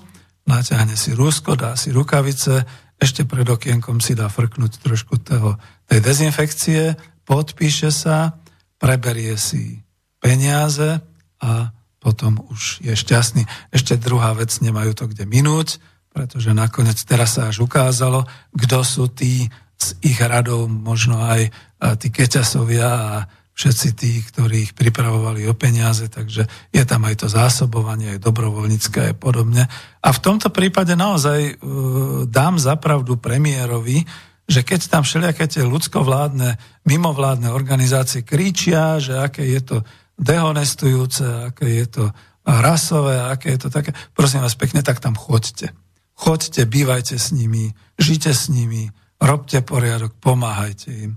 natiahne si rúsko, dá si rukavice, ešte pred okienkom si dá frknúť trošku toho, tej dezinfekcie, podpíše sa, preberie si peniaze a potom už je šťastný. Ešte druhá vec, nemajú to kde minúť, pretože nakoniec teraz sa až ukázalo, kto sú tí z ich radov, možno aj tí keťasovia a všetci tí, ktorí ich pripravovali o peniaze, takže je tam aj to zásobovanie, aj dobrovoľnícke a podobne. A v tomto prípade naozaj uh, dám zapravdu premiérovi, že keď tam všelijaké tie ľudskovládne, mimovládne organizácie kričia, že aké je to dehonestujúce, aké je to rasové, aké je to také, prosím vás pekne, tak tam choďte. Choďte, bývajte s nimi, žite s nimi, robte poriadok, pomáhajte im.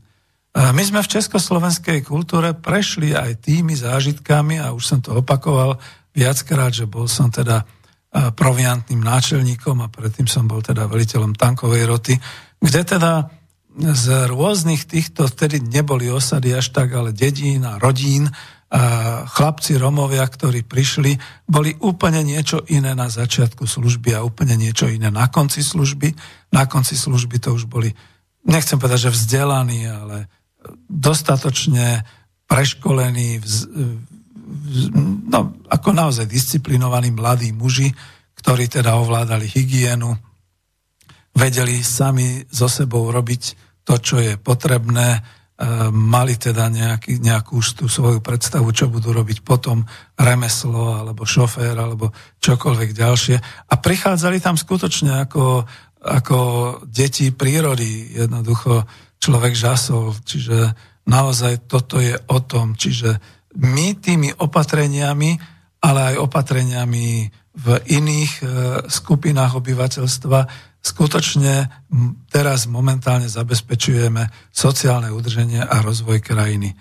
My sme v československej kultúre prešli aj tými zážitkami, a už som to opakoval viackrát, že bol som teda proviantným náčelníkom a predtým som bol teda veliteľom tankovej roty, kde teda z rôznych týchto, vtedy neboli osady až tak, ale dedín a rodín, a chlapci Romovia, ktorí prišli, boli úplne niečo iné na začiatku služby a úplne niečo iné na konci služby. Na konci služby to už boli, nechcem povedať, že vzdelaní, ale dostatočne preškolení, no, ako naozaj disciplinovaní mladí muži, ktorí teda ovládali hygienu, vedeli sami so sebou robiť to, čo je potrebné, mali teda nejaký, nejakú tú svoju predstavu, čo budú robiť potom remeslo, alebo šofér, alebo čokoľvek ďalšie. A prichádzali tam skutočne ako, ako deti prírody. Jednoducho človek žasol. Čiže naozaj toto je o tom. Čiže my tými opatreniami, ale aj opatreniami v iných e, skupinách obyvateľstva skutočne teraz momentálne zabezpečujeme sociálne udrženie a rozvoj krajiny. E,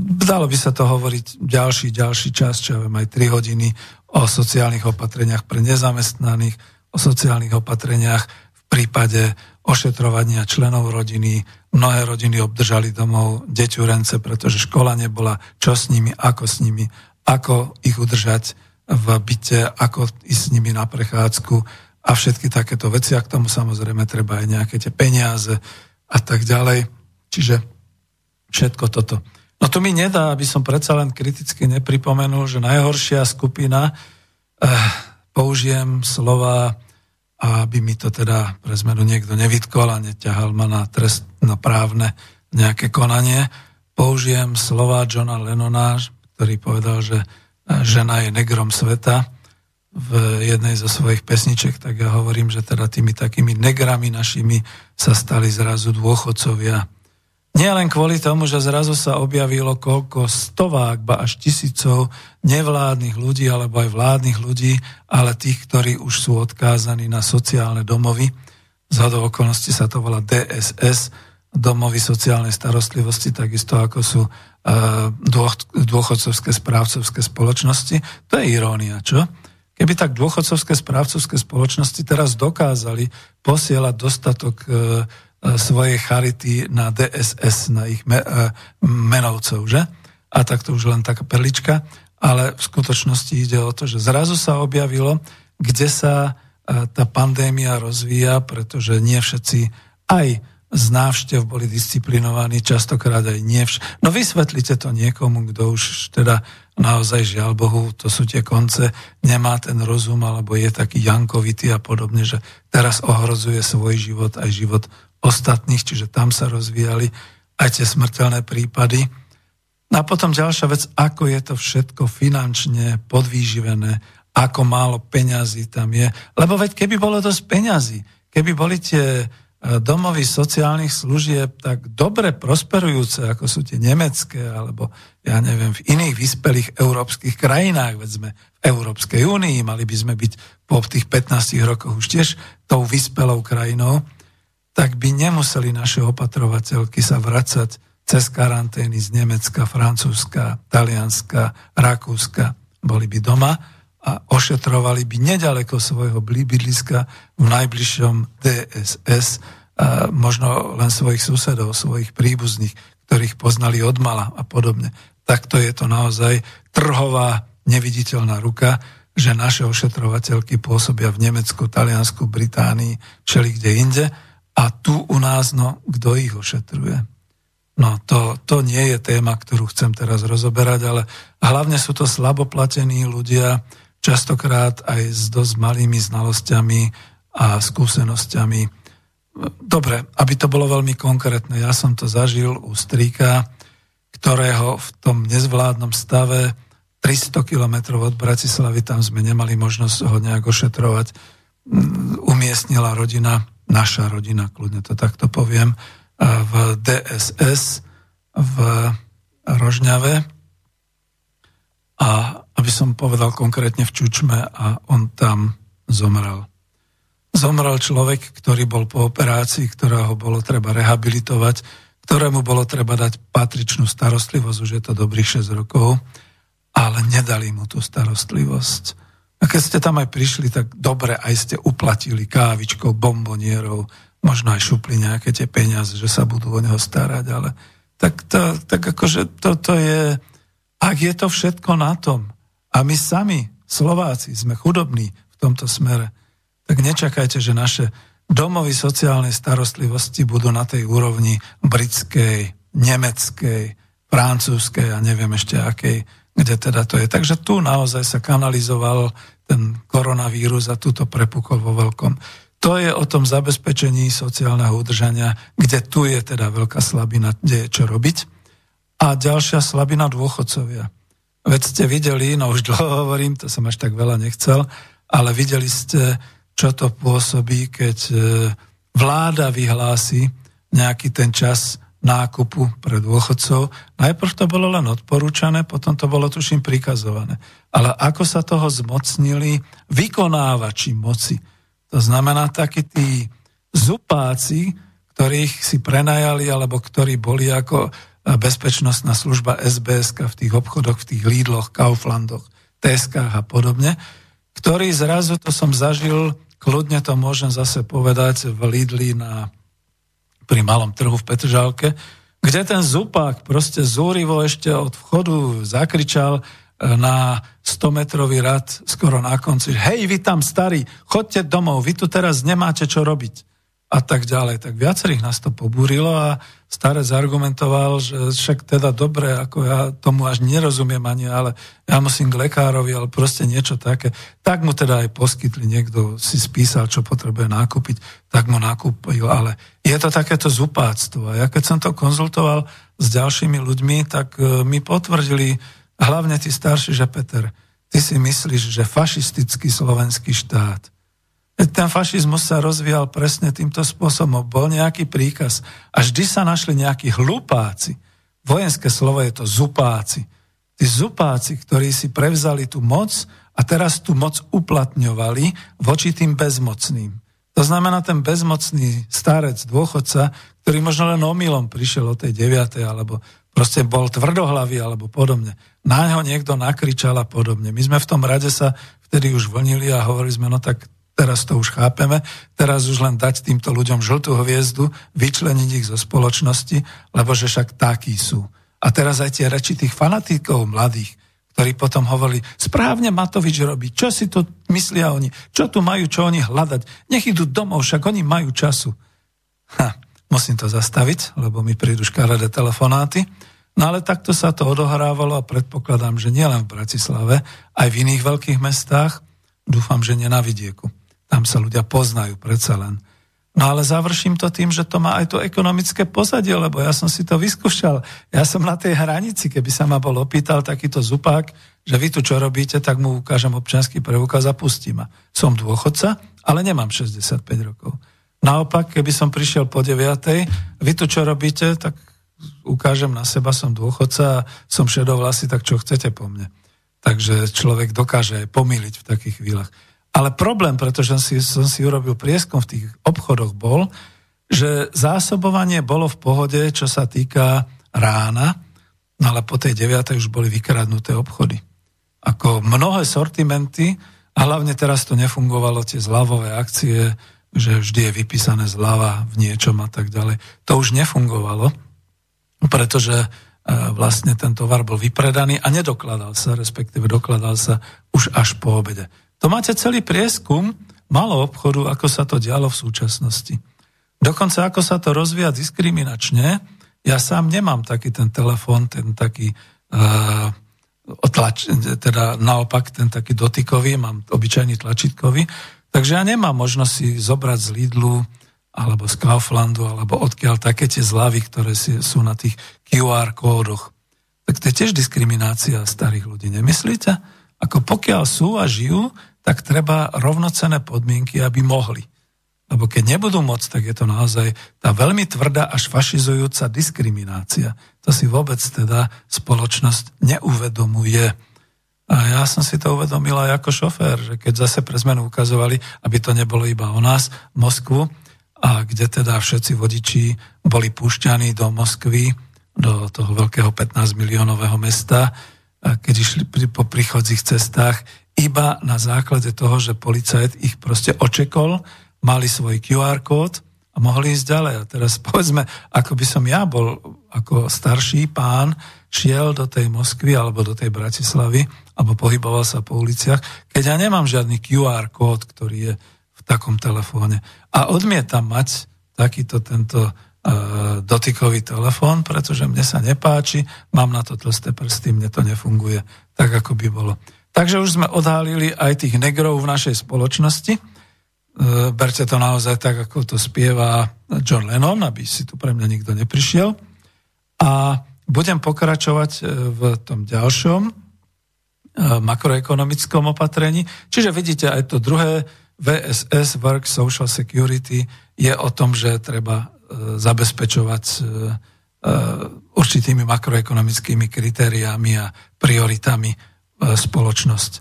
dalo by sa to hovoriť ďalší, ďalší čas, čo ja viem, aj 3 hodiny o sociálnych opatreniach pre nezamestnaných, o sociálnych opatreniach v prípade ošetrovania členov rodiny. Mnohé rodiny obdržali domov deťurence, pretože škola nebola, čo s nimi, ako s nimi, ako ich udržať v byte, ako ísť s nimi na prechádzku a všetky takéto veci. A k tomu samozrejme treba aj nejaké tie peniaze a tak ďalej. Čiže všetko toto. No to mi nedá, aby som predsa len kriticky nepripomenul, že najhoršia skupina, eh, použijem slova, aby mi to teda pre zmenu niekto nevytkol a neťahal ma na trestnoprávne nejaké konanie, použijem slova Johna Lennona, ktorý povedal, že eh, žena je negrom sveta v jednej zo svojich pesniček, tak ja hovorím, že teda tými takými negrami našimi sa stali zrazu dôchodcovia. Nie len kvôli tomu, že zrazu sa objavilo koľko stovák, ba až tisícov nevládnych ľudí alebo aj vládnych ľudí, ale tých, ktorí už sú odkázaní na sociálne domovy. Z hodou okolností sa to volá DSS, domovy sociálnej starostlivosti, takisto ako sú uh, dôchodcovské správcovské spoločnosti. To je irónia, čo? Keby tak dôchodcovské správcovské spoločnosti teraz dokázali posielať dostatok e, e, svojej charity na DSS, na ich e, menovcov, že? A tak to už len taká perlička. Ale v skutočnosti ide o to, že zrazu sa objavilo, kde sa tá pandémia rozvíja, pretože nie všetci aj z návštev boli disciplinovaní, častokrát aj nie vš- No vysvetlite to niekomu, kto už teda naozaj žiaľ Bohu, to sú tie konce, nemá ten rozum, alebo je taký jankovitý a podobne, že teraz ohrozuje svoj život aj život ostatných, čiže tam sa rozvíjali aj tie smrteľné prípady. No a potom ďalšia vec, ako je to všetko finančne podvýživené, ako málo peňazí tam je. Lebo veď keby bolo dosť peňazí, keby boli tie E, domovy sociálnych služieb tak dobre prosperujúce, ako sú tie nemecké, alebo ja neviem, v iných vyspelých európskych krajinách, veď sme v Európskej únii, mali by sme byť po tých 15 rokoch už tiež tou vyspelou krajinou, tak by nemuseli naše opatrovateľky sa vracať cez karantény z Nemecka, Francúzska, Talianska, Rakúska. Boli by doma a ošetrovali by nedaleko svojho bydliska v najbližšom DSS, a možno len svojich susedov, svojich príbuzných, ktorých poznali od mala a podobne. Takto je to naozaj trhová neviditeľná ruka, že naše ošetrovateľky pôsobia v Nemecku, Taliansku, Británii, všeli kde inde a tu u nás, no, kto ich ošetruje? No to, to nie je téma, ktorú chcem teraz rozoberať, ale hlavne sú to slaboplatení ľudia, častokrát aj s dosť malými znalosťami a skúsenosťami. Dobre, aby to bolo veľmi konkrétne, ja som to zažil u strýka, ktorého v tom nezvládnom stave 300 kilometrov od Bratislavy, tam sme nemali možnosť ho nejak ošetrovať. Umiestnila rodina, naša rodina, kľudne to takto poviem, v DSS v Rožňave a aby som povedal konkrétne v Čučme a on tam zomrel. Zomrel človek, ktorý bol po operácii, ktorého bolo treba rehabilitovať, ktorému bolo treba dať patričnú starostlivosť, už je to dobrých 6 rokov ale nedali mu tú starostlivosť. A keď ste tam aj prišli, tak dobre, aj ste uplatili kávičkou, bombonierov, možno aj šupli nejaké tie peniaze, že sa budú o neho starať, ale tak, to, tak akože toto je, ak je to všetko na tom, a my sami, Slováci, sme chudobní v tomto smere, tak nečakajte, že naše domovy sociálnej starostlivosti budú na tej úrovni britskej, nemeckej, francúzskej a neviem ešte akej kde teda to je. Takže tu naozaj sa kanalizoval ten koronavírus a túto prepukol vo veľkom. To je o tom zabezpečení sociálneho udržania, kde tu je teda veľká slabina, kde je čo robiť. A ďalšia slabina dôchodcovia. Veď ste videli, no už dlho hovorím, to som až tak veľa nechcel, ale videli ste, čo to pôsobí, keď e, vláda vyhlási nejaký ten čas nákupu pre dôchodcov. Najprv to bolo len odporúčané, potom to bolo tuším prikazované. Ale ako sa toho zmocnili vykonávači moci. To znamená takí tí zupáci, ktorých si prenajali, alebo ktorí boli ako bezpečnostná služba SBS v tých obchodoch, v tých Lidloch, Kauflandoch, Teskách a podobne, ktorí zrazu, to som zažil, kľudne to môžem zase povedať, v Lidli na pri malom trhu v Petržálke, kde ten zupák proste zúrivo ešte od vchodu zakričal e, na 100-metrový rad skoro na konci, hej, vy tam starí, chodte domov, vy tu teraz nemáte čo robiť a tak ďalej. Tak viacerých nás to pobúrilo a starec argumentoval, že však teda dobre, ako ja tomu až nerozumiem ani, ale ja musím k lekárovi, ale proste niečo také. Tak mu teda aj poskytli, niekto si spísal, čo potrebuje nákupiť, tak mu nakúpil, ale je to takéto zupáctvo. Ja keď som to konzultoval s ďalšími ľuďmi, tak e, mi potvrdili hlavne tí starší, že Peter, ty si myslíš, že fašistický slovenský štát ten fašizmus sa rozvíjal presne týmto spôsobom. Bol nejaký príkaz a vždy sa našli nejakí hlupáci. Vojenské slovo je to zupáci. Tí zupáci, ktorí si prevzali tú moc a teraz tú moc uplatňovali voči tým bezmocným. To znamená ten bezmocný starec, dôchodca, ktorý možno len omylom prišiel o tej 9. alebo proste bol tvrdohlavý alebo podobne. Na ňo niekto nakričal a podobne. My sme v tom rade sa vtedy už vlnili a hovorili sme, no tak teraz to už chápeme, teraz už len dať týmto ľuďom žltú hviezdu, vyčleniť ich zo spoločnosti, lebo že však takí sú. A teraz aj tie reči tých fanatikov mladých, ktorí potom hovorili, správne Matovič robí, čo si to myslia oni, čo tu majú, čo oni hľadať, nech idú domov, však oni majú času. Ha, musím to zastaviť, lebo mi prídu škaredé telefonáty. No ale takto sa to odohrávalo a predpokladám, že nielen v Bratislave, aj v iných veľkých mestách, dúfam, že nie na vidieku. Tam sa ľudia poznajú predsa len. No ale završím to tým, že to má aj to ekonomické pozadie, lebo ja som si to vyskúšal. Ja som na tej hranici, keby sa ma bol opýtal takýto zupák, že vy tu čo robíte, tak mu ukážem občianský preukaz a pustí ma. Som dôchodca, ale nemám 65 rokov. Naopak, keby som prišiel po 9. vy tu čo robíte, tak ukážem na seba, som dôchodca a som šedovlasy, tak čo chcete po mne. Takže človek dokáže aj pomýliť v takých chvíľach. Ale problém, pretože som si, som si urobil prieskom v tých obchodoch, bol, že zásobovanie bolo v pohode, čo sa týka rána, no ale po tej 9. už boli vykradnuté obchody. Ako mnohé sortimenty, a hlavne teraz to nefungovalo, tie zľavové akcie, že vždy je vypísané zľava v niečom a tak ďalej. To už nefungovalo. pretože e, vlastne ten tovar bol vypredaný a nedokladal sa, respektíve dokladal sa už až po obede. To máte celý prieskum malo obchodu, ako sa to dialo v súčasnosti. Dokonca ako sa to rozvíja diskriminačne, ja sám nemám taký ten telefón, ten taký uh, otlač, teda naopak ten taký dotykový, mám obyčajný tlačítkový, takže ja nemám možnosť si zobrať z Lidlu alebo z Kauflandu, alebo odkiaľ také tie zľavy, ktoré sú na tých QR kódoch. Tak to je tiež diskriminácia starých ľudí, nemyslíte? Ako pokiaľ sú a žijú, tak treba rovnocené podmienky, aby mohli. Lebo keď nebudú môcť, tak je to naozaj tá veľmi tvrdá až fašizujúca diskriminácia. To si vôbec teda spoločnosť neuvedomuje. A ja som si to uvedomil aj ako šofér, že keď zase pre zmenu ukazovali, aby to nebolo iba o nás, Moskvu, a kde teda všetci vodiči boli púšťaní do Moskvy, do toho veľkého 15 miliónového mesta, keď išli po príchodzích cestách, iba na základe toho, že policajt ich proste očekol, mali svoj QR kód a mohli ísť ďalej. A teraz povedzme, ako by som ja bol ako starší pán, šiel do tej Moskvy alebo do tej Bratislavy, alebo pohyboval sa po uliciach, keď ja nemám žiadny QR kód, ktorý je v takom telefóne. A odmietam mať takýto tento dotykový telefón, pretože mne sa nepáči, mám na to tlsté prsty, mne to nefunguje tak, ako by bolo. Takže už sme odhalili aj tých negrov v našej spoločnosti. E, berte to naozaj tak, ako to spieva John Lennon, aby si tu pre mňa nikto neprišiel. A budem pokračovať e, v tom ďalšom e, makroekonomickom opatrení. Čiže vidíte aj to druhé VSS, Work Social Security, je o tom, že treba zabezpečovať určitými makroekonomickými kritériami a prioritami E, spoločnosť.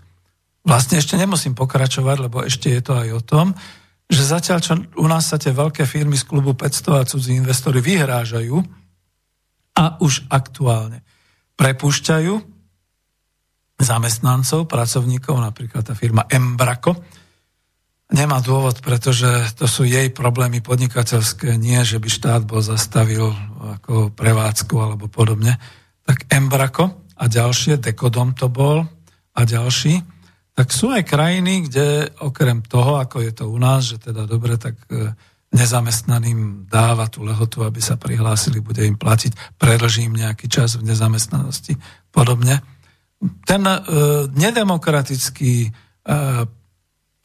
Vlastne ešte nemusím pokračovať, lebo ešte je to aj o tom, že zatiaľ, čo u nás sa tie veľké firmy z klubu 500 a cudzí investori vyhrážajú a už aktuálne prepúšťajú zamestnancov, pracovníkov, napríklad tá firma Embraco, nemá dôvod, pretože to sú jej problémy podnikateľské, nie, že by štát bol zastavil ako prevádzku alebo podobne, tak Embraco a ďalšie, Dekodom to bol a ďalší, tak sú aj krajiny, kde okrem toho, ako je to u nás, že teda dobre, tak e, nezamestnaným dáva tú lehotu, aby sa prihlásili, bude im platiť, predlží im nejaký čas v nezamestnanosti, podobne. Ten e, nedemokratický e,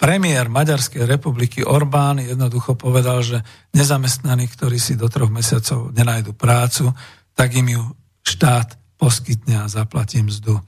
premiér Maďarskej republiky Orbán jednoducho povedal, že nezamestnaní, ktorí si do troch mesiacov nenajdu prácu, tak im ju štát poskytne a zaplatí mzdu.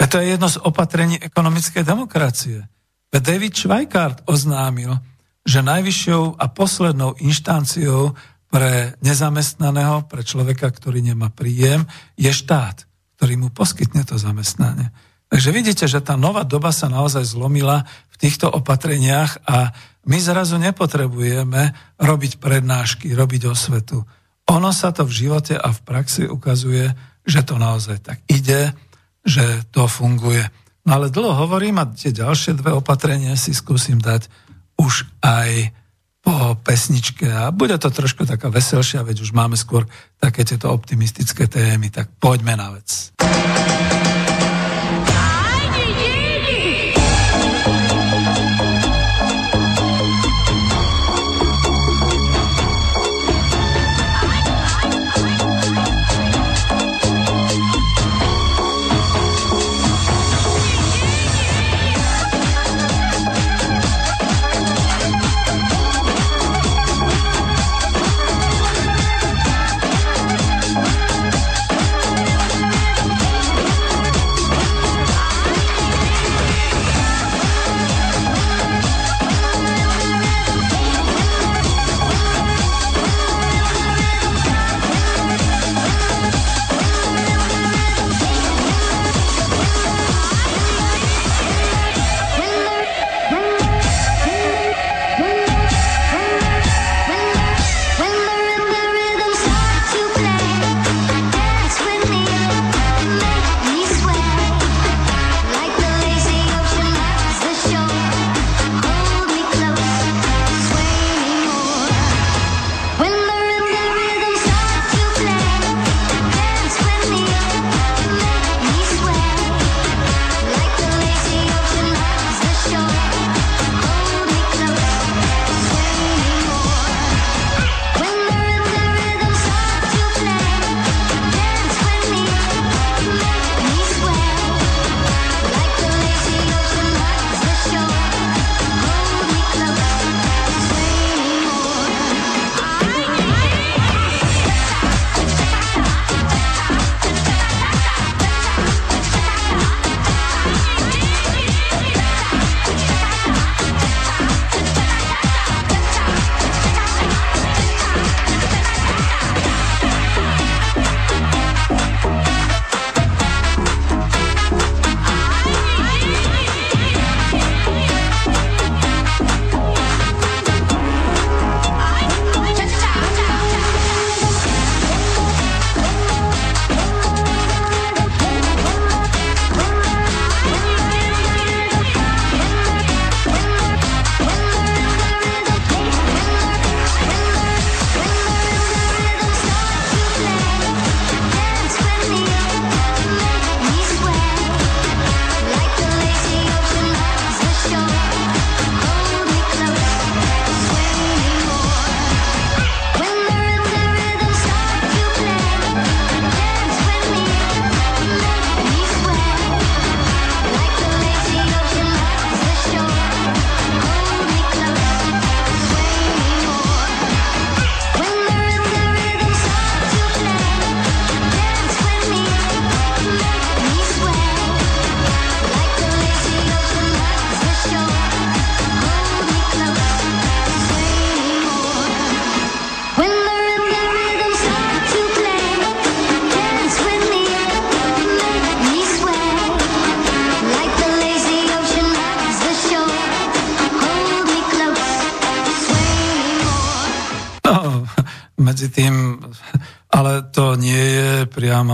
A to je jedno z opatrení ekonomickej demokracie. David Schweikart oznámil, že najvyššou a poslednou inštanciou pre nezamestnaného, pre človeka, ktorý nemá príjem, je štát, ktorý mu poskytne to zamestnanie. Takže vidíte, že tá nová doba sa naozaj zlomila v týchto opatreniach a my zrazu nepotrebujeme robiť prednášky, robiť osvetu. Ono sa to v živote a v praxi ukazuje, že to naozaj tak ide, že to funguje. No ale dlho hovorím a tie ďalšie dve opatrenia si skúsim dať už aj po pesničke a bude to trošku taká veselšia, veď už máme skôr také tieto optimistické témy, tak poďme na vec.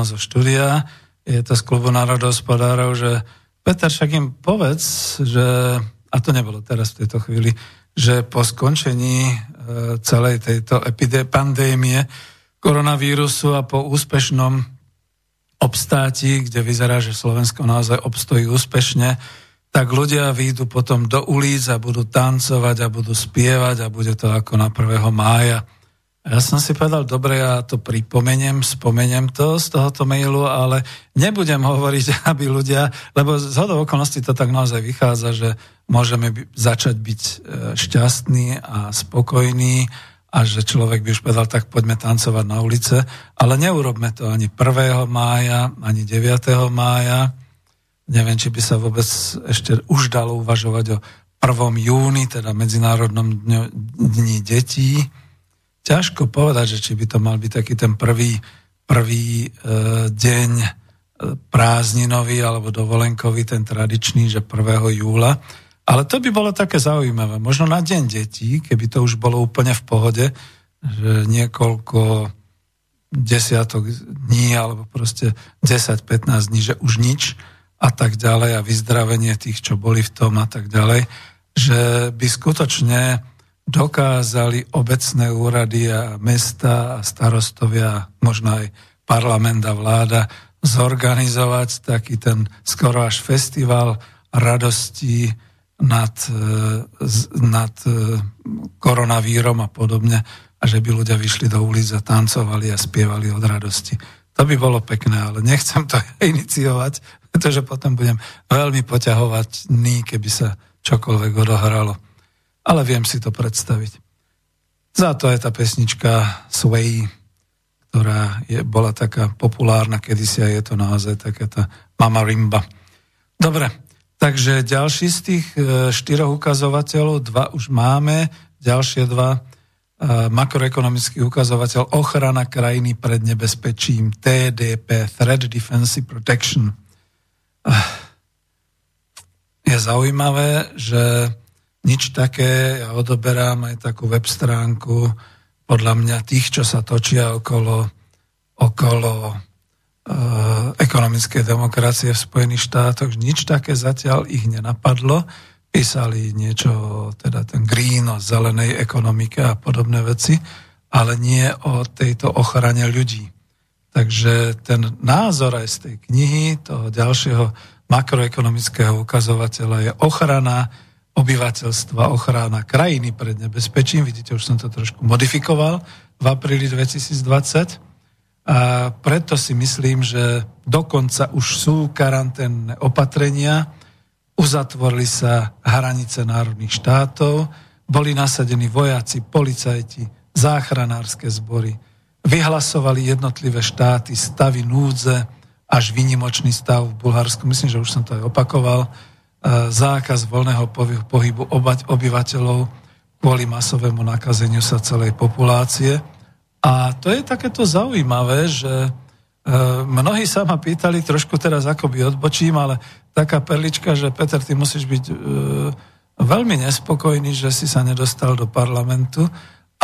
Priamo zo štúdia, je to z klubu národohospodárov, že Peter, však im povedz, že, a to nebolo teraz v tejto chvíli, že po skončení e, celej tejto pandémie koronavírusu a po úspešnom obstáti, kde vyzerá, že Slovensko naozaj obstojí úspešne, tak ľudia výjdu potom do ulic a budú tancovať a budú spievať a bude to ako na 1. mája. Ja som si povedal, dobre, ja to pripomeniem, spomeniem to z tohoto mailu, ale nebudem hovoriť, aby ľudia, lebo z hodou okolností to tak naozaj vychádza, že môžeme by, začať byť e, šťastní a spokojní a že človek by už povedal, tak poďme tancovať na ulice, ale neurobme to ani 1. mája, ani 9. mája, Neviem, či by sa vôbec ešte už dalo uvažovať o 1. júni, teda Medzinárodnom dni detí. Ťažko povedať, že či by to mal byť taký ten prvý, prvý e, deň e, prázdninový alebo dovolenkový, ten tradičný, že 1. júla. Ale to by bolo také zaujímavé. Možno na deň detí, keby to už bolo úplne v pohode, že niekoľko desiatok dní alebo proste 10-15 dní, že už nič, a tak ďalej a vyzdravenie tých, čo boli v tom a tak ďalej, že by skutočne dokázali obecné úrady a mesta a starostovia, možno aj parlament a vláda zorganizovať taký ten skoro až festival radosti nad, e, nad e, koronavírom a podobne a že by ľudia vyšli do ulic a tancovali a spievali od radosti. To by bolo pekné, ale nechcem to iniciovať, pretože potom budem veľmi poťahovačný, keby sa čokoľvek odohralo. Ale viem si to predstaviť. Za to je tá pesnička Sway, ktorá je, bola taká populárna kedysi a je to naozaj taká tá Mama Rimba. Dobre, takže ďalší z tých e, štyroch ukazovateľov, dva už máme, ďalšie dva e, makroekonomický ukazovateľ ochrana krajiny pred nebezpečím TDP, Threat Defense Protection je zaujímavé, že nič také, ja odoberám aj takú web stránku, podľa mňa tých, čo sa točia okolo, okolo uh, ekonomickej demokracie v Spojených štátoch, nič také zatiaľ ich nenapadlo. Písali niečo, teda ten green o zelenej ekonomike a podobné veci, ale nie o tejto ochrane ľudí. Takže ten názor aj z tej knihy, toho ďalšieho makroekonomického ukazovateľa je ochrana obyvateľstva, ochrana krajiny pred nebezpečím. Vidíte, už som to trošku modifikoval v apríli 2020. A preto si myslím, že dokonca už sú karanténne opatrenia, uzatvorili sa hranice národných štátov, boli nasadení vojaci, policajti, záchranárske zbory, vyhlasovali jednotlivé štáty stavy núdze, až výnimočný stav v Bulharsku, myslím, že už som to aj opakoval, zákaz voľného pohybu obyvateľov kvôli masovému nakazeniu sa celej populácie. A to je takéto zaujímavé, že e, mnohí sa ma pýtali, trošku teraz akoby odbočím, ale taká perlička, že Peter, ty musíš byť e, veľmi nespokojný, že si sa nedostal do parlamentu,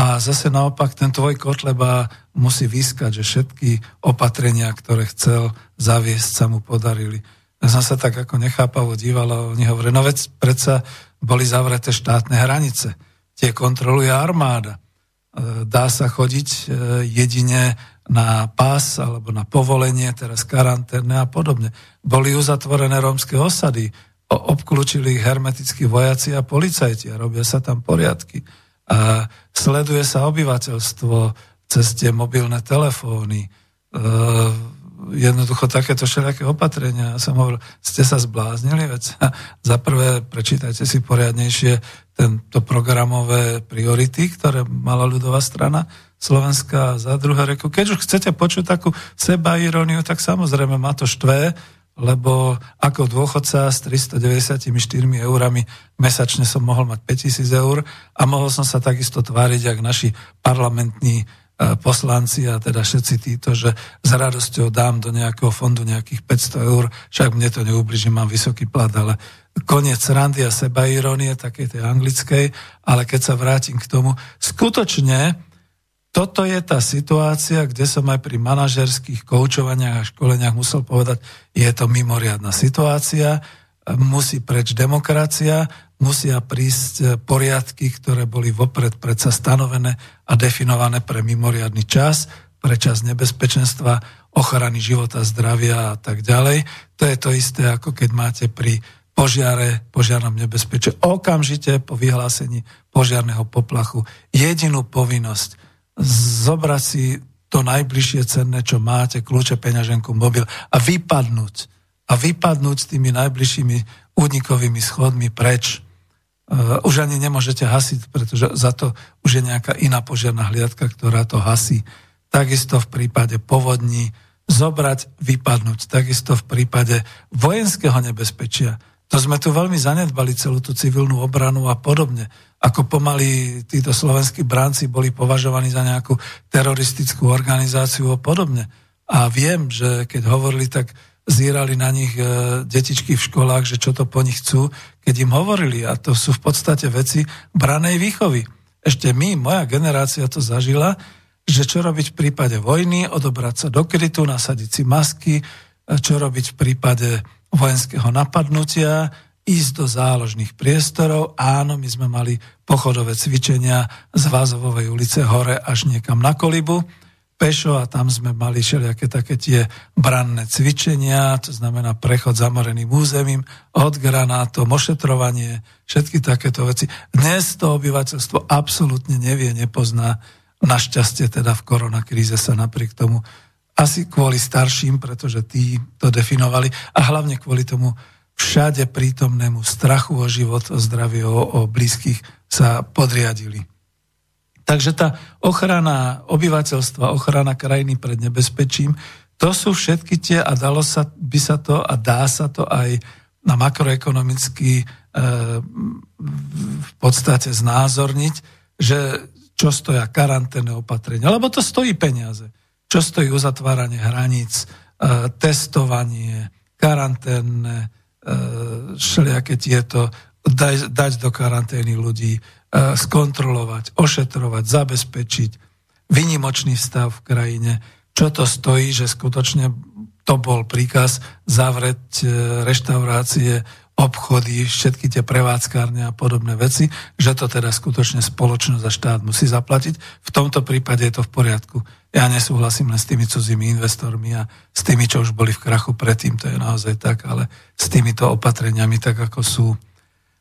a zase naopak ten tvoj Kotleba musí vyskať, že všetky opatrenia, ktoré chcel zaviesť, sa mu podarili. Som sa tak ako nechápavo díval a oni hovorili, no veď predsa boli zavreté štátne hranice. Tie kontroluje armáda. E, dá sa chodiť e, jedine na pás alebo na povolenie, teraz karanténne a podobne. Boli uzatvorené rómske osady, obklúčili ich hermetickí vojaci a policajti a robia sa tam poriadky a sleduje sa obyvateľstvo cez tie mobilné telefóny. E, jednoducho takéto všelijaké opatrenia. Ja som hovoril, ste sa zbláznili, veď za prvé prečítajte si poriadnejšie tento programové priority, ktoré mala ľudová strana Slovenska za druhé reku. Keď už chcete počuť takú seba iróniu, tak samozrejme ma to štve, lebo ako dôchodca s 394 eurami mesačne som mohol mať 5000 eur a mohol som sa takisto tváriť, ak naši parlamentní poslanci a teda všetci títo, že s radosťou dám do nejakého fondu nejakých 500 eur, však mne to neubliží, mám vysoký plat, ale koniec randy a sebairónie, takej tej anglickej, ale keď sa vrátim k tomu, skutočne toto je tá situácia, kde som aj pri manažerských koučovaniach a školeniach musel povedať, je to mimoriadná situácia, musí preč demokracia, musia prísť poriadky, ktoré boli vopred predsa stanovené a definované pre mimoriadný čas, pre čas nebezpečenstva, ochrany života, zdravia a tak ďalej. To je to isté, ako keď máte pri požiare, požiarnom nebezpečí. Okamžite po vyhlásení požiarného poplachu jedinú povinnosť zobrať si to najbližšie cenné, čo máte, kľúče, peňaženku, mobil a vypadnúť. A vypadnúť s tými najbližšími únikovými schodmi preč. Uh, už ani nemôžete hasiť, pretože za to už je nejaká iná požiarná hliadka, ktorá to hasí. Takisto v prípade povodní zobrať, vypadnúť. Takisto v prípade vojenského nebezpečia to sme tu veľmi zanedbali celú tú civilnú obranu a podobne. Ako pomaly títo slovenskí bránci boli považovaní za nejakú teroristickú organizáciu a podobne. A viem, že keď hovorili, tak zírali na nich e, detičky v školách, že čo to po nich chcú, keď im hovorili. A to sú v podstate veci branej výchovy. Ešte my, moja generácia to zažila, že čo robiť v prípade vojny, odobrať sa do krytu, nasadiť si masky, e, čo robiť v prípade vojenského napadnutia, ísť do záložných priestorov. Áno, my sme mali pochodové cvičenia z Vázovovej ulice hore až niekam na Kolibu, pešo a tam sme mali všelijaké také tie branné cvičenia, to znamená prechod zamoreným územím, od granátov, ošetrovanie, všetky takéto veci. Dnes to obyvateľstvo absolútne nevie, nepozná. Našťastie teda v koronakríze sa napriek tomu asi kvôli starším, pretože tí to definovali a hlavne kvôli tomu všade prítomnému strachu o život, o zdravie, o, o blízkych sa podriadili. Takže tá ochrana obyvateľstva, ochrana krajiny pred nebezpečím, to sú všetky tie, a dalo sa, by sa to, a dá sa to aj na makroekonomicky e, v podstate znázorniť, že čo stoja karanténne opatrenia, lebo to stojí peniaze. Čo stojí uzatváranie hraníc, e, testovanie, karanténne, e, všelijaké tieto, dať, dať do karantény ľudí, skontrolovať, ošetrovať, zabezpečiť, vynimočný stav v krajine, čo to stojí, že skutočne to bol príkaz zavrieť reštaurácie, obchody, všetky tie prevádzkárne a podobné veci, že to teda skutočne spoločnosť a štát musí zaplatiť. V tomto prípade je to v poriadku. Ja nesúhlasím len s tými cudzími investormi a s tými, čo už boli v krachu predtým, to je naozaj tak, ale s týmito opatreniami tak, ako sú.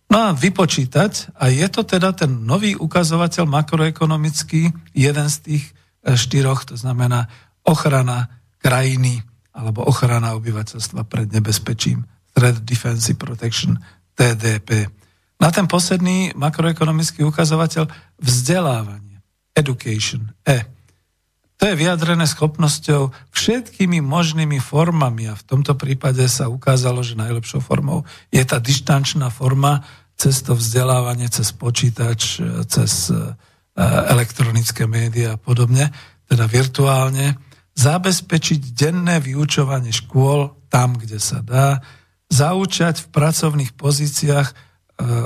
No a vypočítať, a je to teda ten nový ukazovateľ makroekonomický, jeden z tých e, štyroch, to znamená ochrana krajiny alebo ochrana obyvateľstva pred nebezpečím, Threat Defense Protection, TDP. Na ten posledný makroekonomický ukazovateľ vzdelávanie, education, E to je vyjadrené schopnosťou všetkými možnými formami a v tomto prípade sa ukázalo, že najlepšou formou je tá dištančná forma cez to vzdelávanie, cez počítač, cez e, elektronické médiá a podobne, teda virtuálne, zabezpečiť denné vyučovanie škôl tam, kde sa dá, zaučať v pracovných pozíciách, e,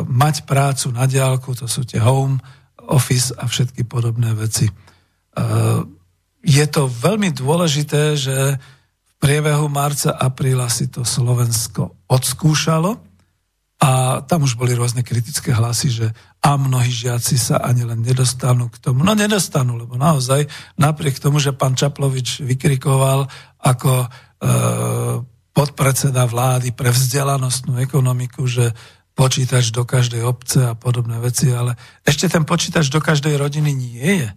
mať prácu na diálku, to sú tie home office a všetky podobné veci. E, je to veľmi dôležité, že v priebehu marca, apríla si to Slovensko odskúšalo a tam už boli rôzne kritické hlasy, že a mnohí žiaci sa ani len nedostanú k tomu. No nedostanú, lebo naozaj napriek tomu, že pán Čaplovič vykrikoval ako e, podpredseda vlády pre vzdelanostnú ekonomiku, že počítač do každej obce a podobné veci, ale ešte ten počítač do každej rodiny nie je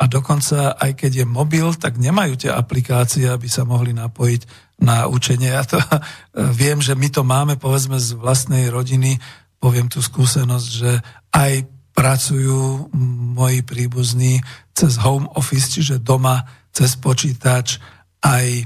a dokonca aj keď je mobil, tak nemajú tie aplikácie, aby sa mohli napojiť na učenie. Ja to viem, že my to máme povedzme z vlastnej rodiny, poviem tú skúsenosť, že aj pracujú moji príbuzní cez home office, čiže doma, cez počítač, aj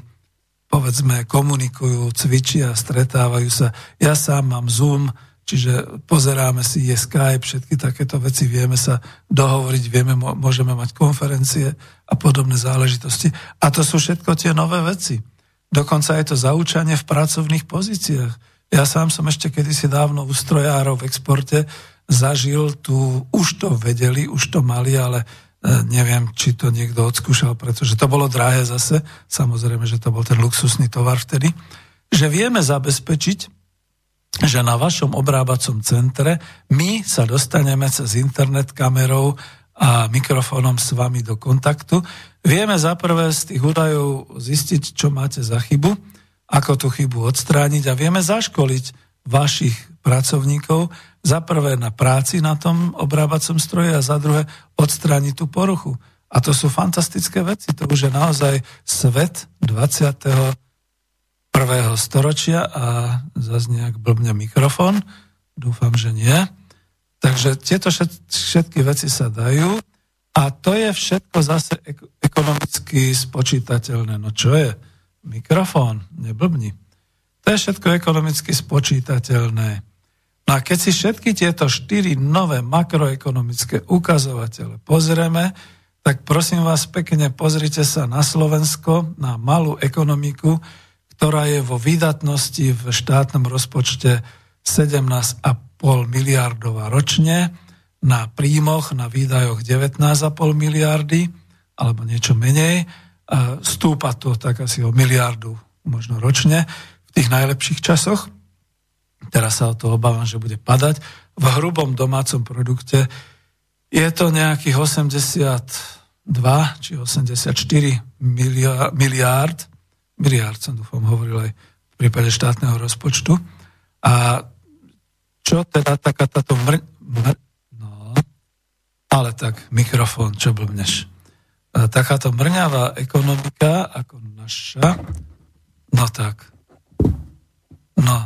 povedzme komunikujú, cvičia, stretávajú sa. Ja sám mám Zoom, Čiže pozeráme si, je Skype, všetky takéto veci, vieme sa dohovoriť, vieme, môžeme mať konferencie a podobné záležitosti. A to sú všetko tie nové veci. Dokonca je to zaučanie v pracovných pozíciách. Ja sám som ešte kedysi dávno u strojárov v exporte zažil tu, už to vedeli, už to mali, ale neviem, či to niekto odskúšal, pretože to bolo drahé zase, samozrejme, že to bol ten luxusný tovar vtedy, že vieme zabezpečiť, že na vašom obrábacom centre my sa dostaneme cez internet kamerou a mikrofónom s vami do kontaktu. Vieme zaprvé z tých údajov zistiť, čo máte za chybu, ako tú chybu odstrániť a vieme zaškoliť vašich pracovníkov za prvé na práci na tom obrábacom stroji a za druhé odstrániť tú poruchu. A to sú fantastické veci. To už je naozaj svet 20 prvého storočia a zase nejak blbne mikrofón. Dúfam, že nie. Takže tieto všetky veci sa dajú a to je všetko zase ekonomicky spočítateľné. No čo je? Mikrofón, neblbni. To je všetko ekonomicky spočítateľné. No a keď si všetky tieto štyri nové makroekonomické ukazovatele pozrieme, tak prosím vás pekne, pozrite sa na Slovensko, na malú ekonomiku, ktorá je vo výdatnosti v štátnom rozpočte 17,5 miliardová ročne, na príjmoch, na výdajoch 19,5 miliardy, alebo niečo menej. Stúpa to tak asi o miliardu možno ročne v tých najlepších časoch. Teraz sa o to obávam, že bude padať. V hrubom domácom produkte je to nejakých 82 či 84 miliard miliárd, som dúfam hovoril aj v prípade štátneho rozpočtu. A čo teda taká táto mr... mr... No, ale tak, mikrofón, čo blbneš. A takáto mrňavá ekonomika, ako naša, no tak, no,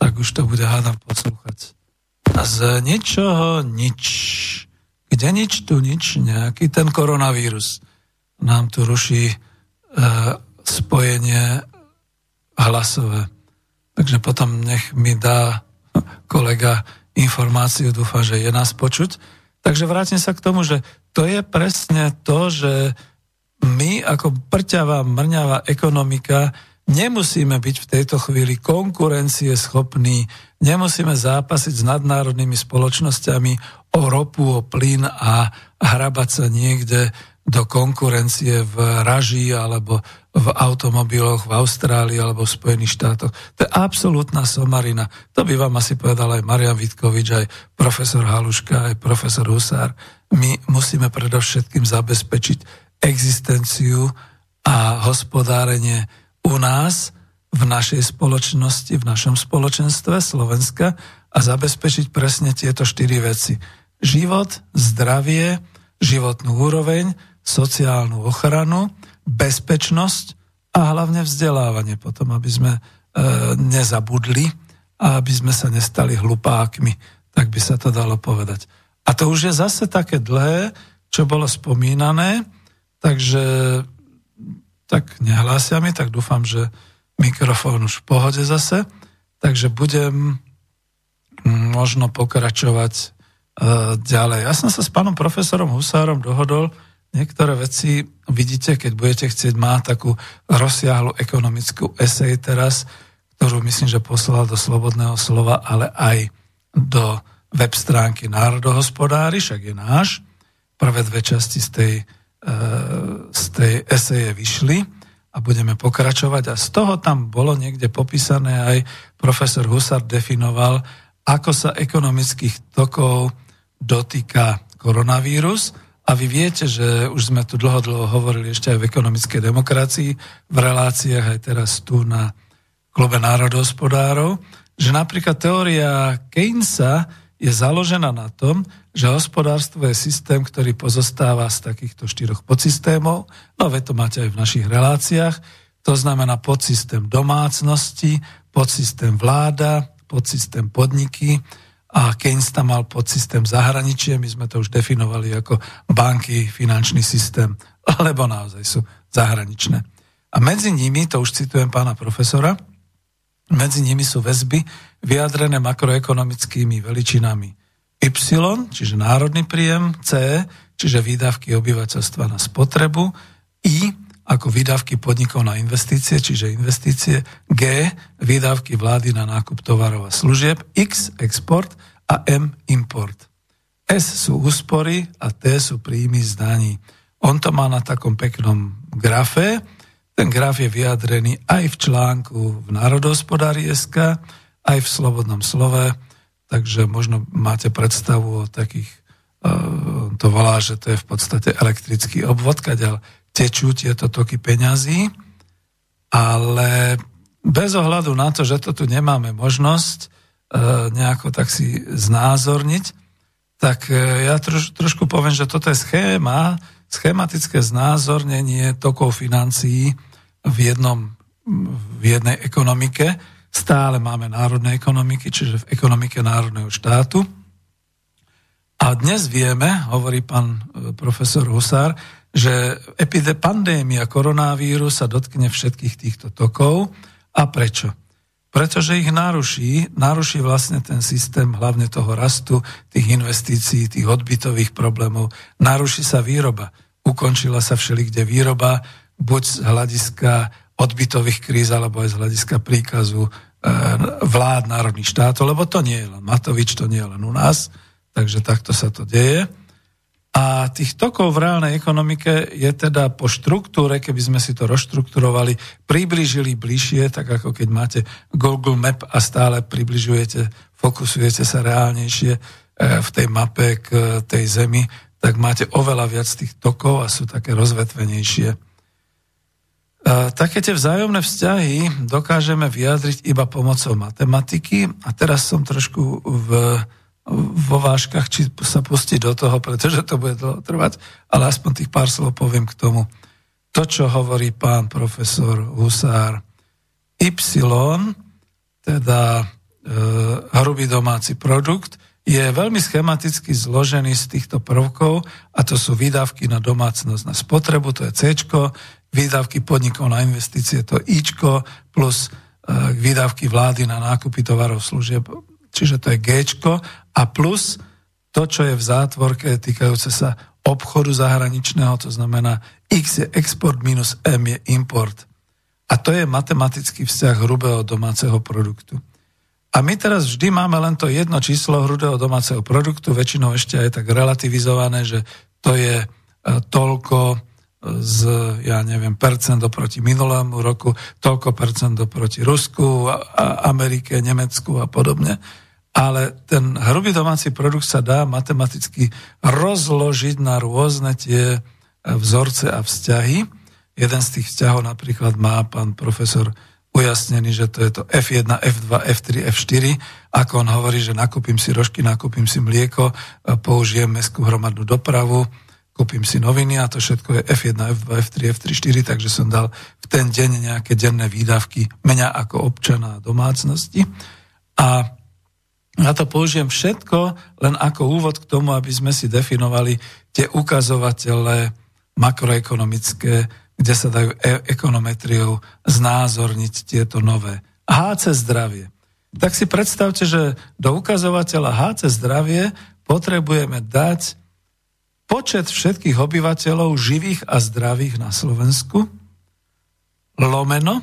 tak už to bude hádam poslúchať. A z ničoho nič. Kde nič, tu nič, nejaký ten koronavírus nám tu ruší E, spojenie hlasové. Takže potom nech mi dá kolega informáciu, dúfam, že je nás počuť. Takže vrátim sa k tomu, že to je presne to, že my ako prťavá, mrňavá ekonomika nemusíme byť v tejto chvíli konkurencie schopní, nemusíme zápasiť s nadnárodnými spoločnosťami o ropu, o plyn a hrabať sa niekde do konkurencie v raži alebo v automobiloch v Austrálii alebo v Spojených štátoch. To je absolútna somarina. To by vám asi povedal aj Marian Vitkovič, aj profesor Haluška, aj profesor Husár. My musíme predovšetkým zabezpečiť existenciu a hospodárenie u nás, v našej spoločnosti, v našom spoločenstve Slovenska a zabezpečiť presne tieto štyri veci. Život, zdravie, životnú úroveň, sociálnu ochranu, bezpečnosť a hlavne vzdelávanie potom, aby sme e, nezabudli a aby sme sa nestali hlupákmi, tak by sa to dalo povedať. A to už je zase také dlhé, čo bolo spomínané, takže tak nehlásia mi, tak dúfam, že mikrofón už v pohode zase, takže budem možno pokračovať e, ďalej. Ja som sa s pánom profesorom Husárom dohodol, Niektoré veci vidíte, keď budete chcieť, má takú rozsiahlu ekonomickú esej teraz, ktorú myslím, že poslal do Slobodného slova, ale aj do web stránky Národohospodári, však je náš. Prvé dve časti z tej, e, z tej eseje vyšli a budeme pokračovať. A z toho tam bolo niekde popísané, aj profesor Husar definoval, ako sa ekonomických tokov dotýka koronavírus – a vy viete, že už sme tu dlho, dlho hovorili ešte aj v ekonomickej demokracii, v reláciách aj teraz tu na klube národohospodárov, že napríklad teória Keynesa je založená na tom, že hospodárstvo je systém, ktorý pozostáva z takýchto štyroch podsystémov. No veď to máte aj v našich reláciách. To znamená podsystém domácnosti, podsystém vláda, podsystém podniky, a Keynes tam mal podsystém zahraničie, my sme to už definovali ako banky, finančný systém, lebo naozaj sú zahraničné. A medzi nimi, to už citujem pána profesora, medzi nimi sú väzby vyjadrené makroekonomickými veličinami Y, čiže národný príjem, C, čiže výdavky obyvateľstva na spotrebu, I, ako výdavky podnikov na investície, čiže investície, G, výdavky vlády na nákup tovarov a služieb, X, export a M, import. S sú úspory a T sú príjmy z daní. On to má na takom peknom grafe. Ten graf je vyjadrený aj v článku v Národohospodári.sk, aj v Slobodnom slove, takže možno máte predstavu o takých, e, to volá, že to je v podstate elektrický obvod, kadeľ tečú tieto toky peňazí, ale bez ohľadu na to, že to tu nemáme možnosť e, nejako tak si znázorniť, tak e, ja troš, trošku poviem, že toto je schéma, schematické znázornenie tokov financií v, jednom, v jednej ekonomike. Stále máme národné ekonomiky, čiže v ekonomike národného štátu. A dnes vieme, hovorí pán e, profesor Husár, že epide pandémia koronavírus sa dotkne všetkých týchto tokov a prečo? Pretože ich naruší, naruší vlastne ten systém hlavne toho rastu, tých investícií, tých odbytových problémov. Naruší sa výroba. Ukončila sa všelikde výroba, buď z hľadiska odbytových kríz, alebo aj z hľadiska príkazu e, vlád národných štátov, lebo to nie je len Matovič, to nie je len u nás, takže takto sa to deje. A tých tokov v reálnej ekonomike je teda po štruktúre, keby sme si to rozštrukturovali, približili bližšie, tak ako keď máte Google Map a stále približujete, fokusujete sa reálnejšie e, v tej mape k tej zemi, tak máte oveľa viac tých tokov a sú také rozvetvenejšie. E, také tie vzájomné vzťahy dokážeme vyjadriť iba pomocou matematiky a teraz som trošku v vo váškach, či sa pustiť do toho, pretože to bude dlho trvať, ale aspoň tých pár slov poviem k tomu. To, čo hovorí pán profesor Husár, Y, teda e, hrubý domáci produkt, je veľmi schematicky zložený z týchto prvkov a to sú výdavky na domácnosť na spotrebu, to je C, výdavky podnikov na investície, to I, plus e, výdavky vlády na nákupy tovarov služieb, čiže to je G a plus to, čo je v zátvorke týkajúce sa obchodu zahraničného, to znamená X je export minus M je import. A to je matematický vzťah hrubého domáceho produktu. A my teraz vždy máme len to jedno číslo hrubého domáceho produktu, väčšinou ešte aj tak relativizované, že to je e, toľko z, ja neviem, percent oproti minulému roku, toľko percent oproti Rusku, Amerike, Nemecku a podobne ale ten hrubý domáci produkt sa dá matematicky rozložiť na rôzne tie e, vzorce a vzťahy. Jeden z tých vzťahov napríklad má pán profesor ujasnený, že to je to F1, F2, F3, F4. Ako on hovorí, že nakúpim si rožky, nakúpim si mlieko, e, použijem mestskú hromadnú dopravu, kúpim si noviny a to všetko je F1, F2, F3, F3, 4, takže som dal v ten deň nejaké denné výdavky mňa ako občana domácnosti. A ja to použijem všetko len ako úvod k tomu, aby sme si definovali tie ukazovatele makroekonomické, kde sa dajú e- ekonometriou znázorniť tieto nové. HC zdravie. Tak si predstavte, že do ukazovateľa HC zdravie potrebujeme dať počet všetkých obyvateľov živých a zdravých na Slovensku, lomeno,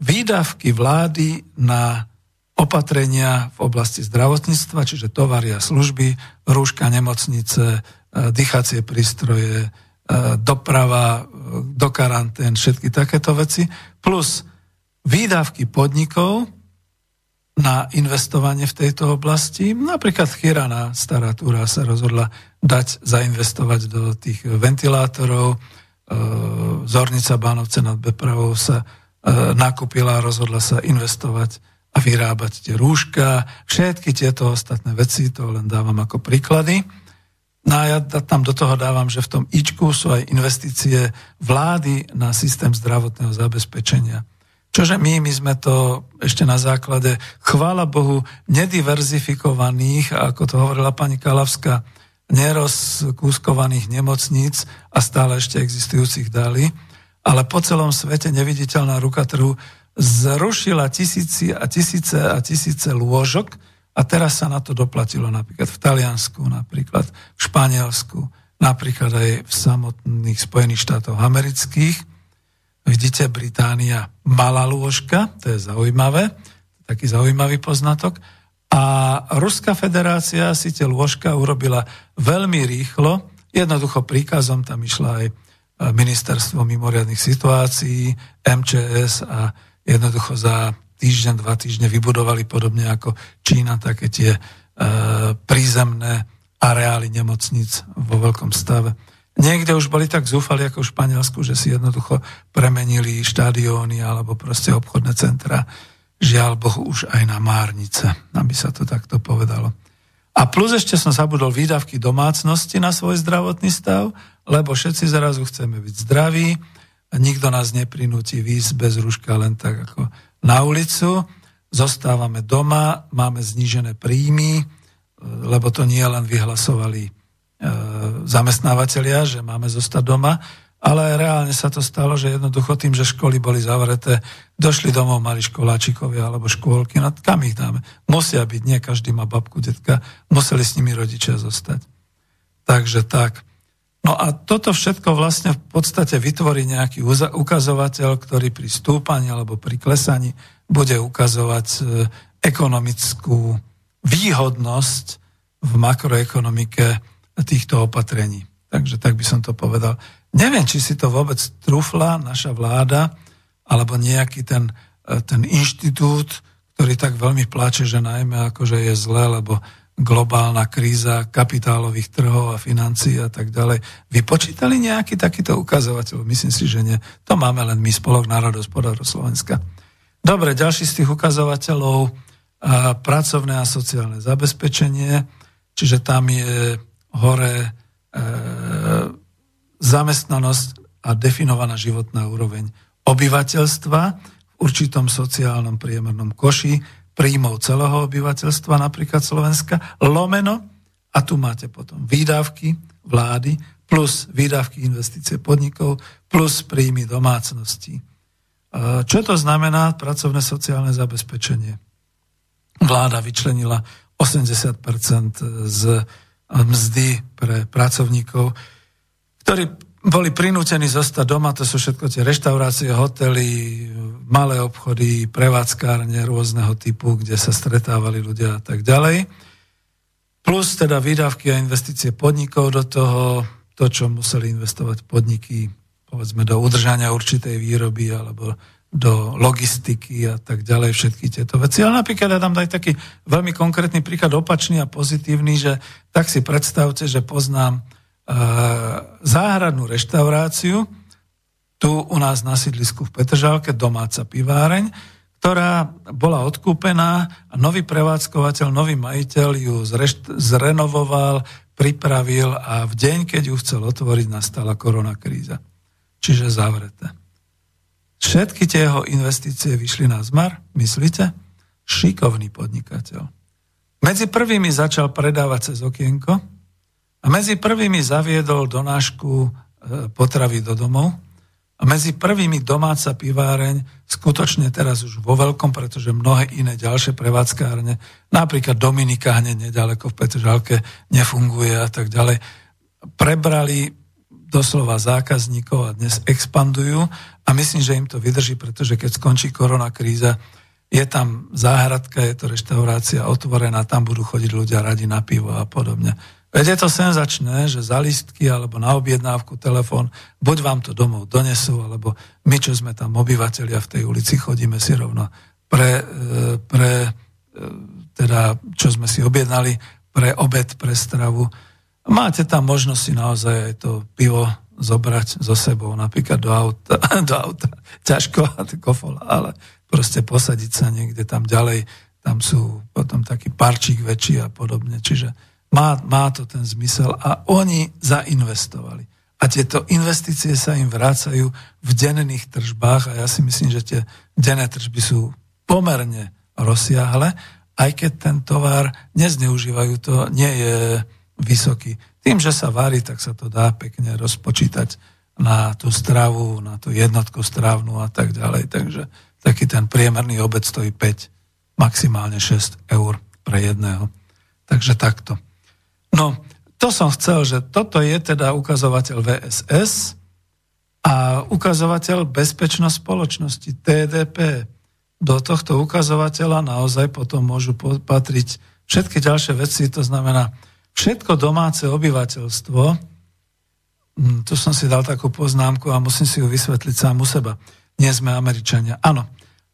výdavky vlády na opatrenia v oblasti zdravotníctva, čiže tovary a služby, rúška, nemocnice, e, dýchacie prístroje, e, doprava e, do karantén, všetky takéto veci, plus výdavky podnikov na investovanie v tejto oblasti. Napríklad Chirana, stará túra, sa rozhodla dať zainvestovať do tých ventilátorov, Zornica Bánovce nad Bepravou sa nakúpila a rozhodla sa investovať a vyrábať tie rúška, všetky tieto ostatné veci, to len dávam ako príklady. No a ja tam do toho dávam, že v tom IČku sú aj investície vlády na systém zdravotného zabezpečenia. Čože my, my sme to ešte na základe, chvála Bohu, nediverzifikovaných, ako to hovorila pani Kalavská, nerozkúskovaných nemocníc a stále ešte existujúcich dali, ale po celom svete neviditeľná ruka trhu zrušila tisíci a tisíce a tisíce lôžok a teraz sa na to doplatilo napríklad v Taliansku, napríklad v Španielsku, napríklad aj v samotných Spojených štátoch amerických. Vidíte, Británia mala lôžka, to je zaujímavé, taký zaujímavý poznatok, A Ruská federácia si tie lôžka urobila veľmi rýchlo, jednoducho príkazom tam išla aj ministerstvo mimoriadných situácií, MČS a jednoducho za týždeň, dva týždne vybudovali podobne ako Čína také tie e, prízemné areály nemocnic vo veľkom stave. Niekde už boli tak zúfali ako v Španielsku, že si jednoducho premenili štadióny alebo proste obchodné centra. Žiaľ Bohu už aj na márnice, aby sa to takto povedalo. A plus ešte som zabudol výdavky domácnosti na svoj zdravotný stav, lebo všetci zrazu chceme byť zdraví, nikto nás neprinúti výjsť bez rúška len tak ako na ulicu, zostávame doma, máme znížené príjmy, lebo to nie len vyhlasovali E, zamestnávateľia, že máme zostať doma, ale reálne sa to stalo, že jednoducho tým, že školy boli zavreté, došli domov mali školáčikovia alebo škôlky, no kam ich dáme? Musia byť, nie každý má babku, detka, museli s nimi rodičia zostať. Takže tak. No a toto všetko vlastne v podstate vytvorí nejaký ukazovateľ, ktorý pri stúpaní alebo pri klesaní bude ukazovať e, ekonomickú výhodnosť v makroekonomike týchto opatrení. Takže tak by som to povedal. Neviem, či si to vôbec trúfla naša vláda, alebo nejaký ten, e, ten inštitút, ktorý tak veľmi pláče, že najmä akože je zle, lebo globálna kríza kapitálových trhov a financií a tak ďalej. Vypočítali nejaký takýto ukazovateľ? Myslím si, že nie. To máme len my, Spolok národospodárov Slovenska. Dobre, ďalší z tých ukazovateľov, a pracovné a sociálne zabezpečenie, čiže tam je hore e, zamestnanosť a definovaná životná úroveň obyvateľstva v určitom sociálnom priemernom koši príjmov celého obyvateľstva, napríklad Slovenska, lomeno, a tu máte potom výdavky vlády, plus výdavky investície podnikov, plus príjmy domácností. E, čo to znamená pracovné sociálne zabezpečenie? Vláda vyčlenila 80% z mzdy pre pracovníkov, ktorí boli prinútení zostať doma, to sú všetko tie reštaurácie, hotely, malé obchody, prevádzkárne rôzneho typu, kde sa stretávali ľudia a tak ďalej. Plus teda výdavky a investície podnikov do toho, to, čo museli investovať podniky, povedzme, do udržania určitej výroby alebo do logistiky a tak ďalej, všetky tieto veci. Ale napríklad ja dám aj taký veľmi konkrétny príklad opačný a pozitívny, že tak si predstavte, že poznám záhradnú reštauráciu tu u nás na sídlisku v Petržálke, domáca piváreň, ktorá bola odkúpená a nový prevádzkovateľ, nový majiteľ ju zrešt- zrenovoval, pripravil a v deň, keď ju chcel otvoriť, nastala koronakríza. Čiže zavreté. Všetky tie jeho investície vyšli na zmar, myslíte? Šikovný podnikateľ. Medzi prvými začal predávať cez okienko a medzi prvými zaviedol donášku e, potravy do domov a medzi prvými domáca piváreň, skutočne teraz už vo veľkom, pretože mnohé iné ďalšie prevádzkárne, napríklad Dominika hneď nedaleko v Petržalke nefunguje a tak ďalej, prebrali doslova zákazníkov a dnes expandujú a myslím, že im to vydrží, pretože keď skončí korona kríza, je tam záhradka, je to reštaurácia otvorená, tam budú chodiť ľudia radi na pivo a podobne. Veď je to senzačné, že za listky alebo na objednávku telefón, buď vám to domov donesú, alebo my, čo sme tam obyvateľia v tej ulici, chodíme si rovno pre, e, pre e, teda, čo sme si objednali, pre obed, pre stravu Máte tam možnosť si naozaj aj to pivo zobrať so sebou, napríklad do auta, do auta. ťažko, kofol, ale proste posadiť sa niekde tam ďalej, tam sú potom taký parčík väčší a podobne. Čiže má, má to ten zmysel a oni zainvestovali. A tieto investície sa im vrácajú v denných tržbách a ja si myslím, že tie denné tržby sú pomerne rozsiahle, aj keď ten tovar nezneužívajú to, nie je vysoký. Tým, že sa varí, tak sa to dá pekne rozpočítať na tú stravu, na tú jednotku strávnu a tak ďalej. Takže taký ten priemerný obed stojí 5, maximálne 6 eur pre jedného. Takže takto. No, to som chcel, že toto je teda ukazovateľ VSS a ukazovateľ bezpečnosť spoločnosti TDP. do tohto ukazovateľa naozaj potom môžu patriť všetky ďalšie veci, to znamená všetko domáce obyvateľstvo, hm, tu som si dal takú poznámku a musím si ju vysvetliť sám u seba. Nie sme Američania. Áno,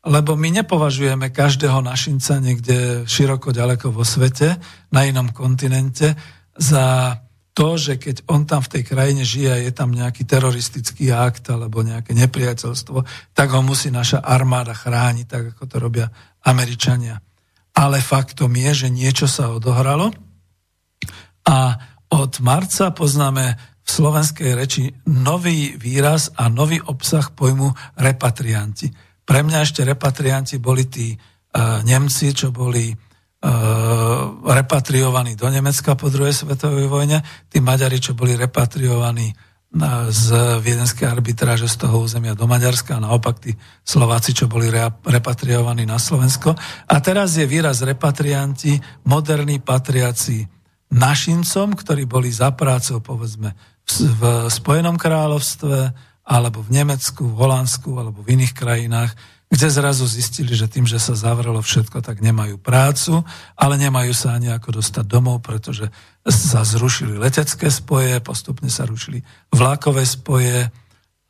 lebo my nepovažujeme každého našinca niekde široko ďaleko vo svete, na inom kontinente, za to, že keď on tam v tej krajine žije a je tam nejaký teroristický akt alebo nejaké nepriateľstvo, tak ho musí naša armáda chrániť, tak ako to robia Američania. Ale faktom je, že niečo sa odohralo a od marca poznáme v slovenskej reči nový výraz a nový obsah pojmu repatrianti. Pre mňa ešte repatrianti boli tí uh, Nemci, čo boli uh, repatriovaní do Nemecka po druhej svetovej vojne, tí Maďari, čo boli repatriovaní uh, z viedenskej arbitráže z toho územia do Maďarska a naopak tí Slováci, čo boli re, repatriovaní na Slovensko. A teraz je výraz repatrianti, moderní patriaci našincom, ktorí boli za prácou, povedzme, v, v Spojenom kráľovstve, alebo v Nemecku, v Holandsku alebo v iných krajinách, kde zrazu zistili, že tým, že sa zavrelo všetko, tak nemajú prácu, ale nemajú sa ani ako dostať domov, pretože sa zrušili letecké spoje, postupne sa rušili vlákové spoje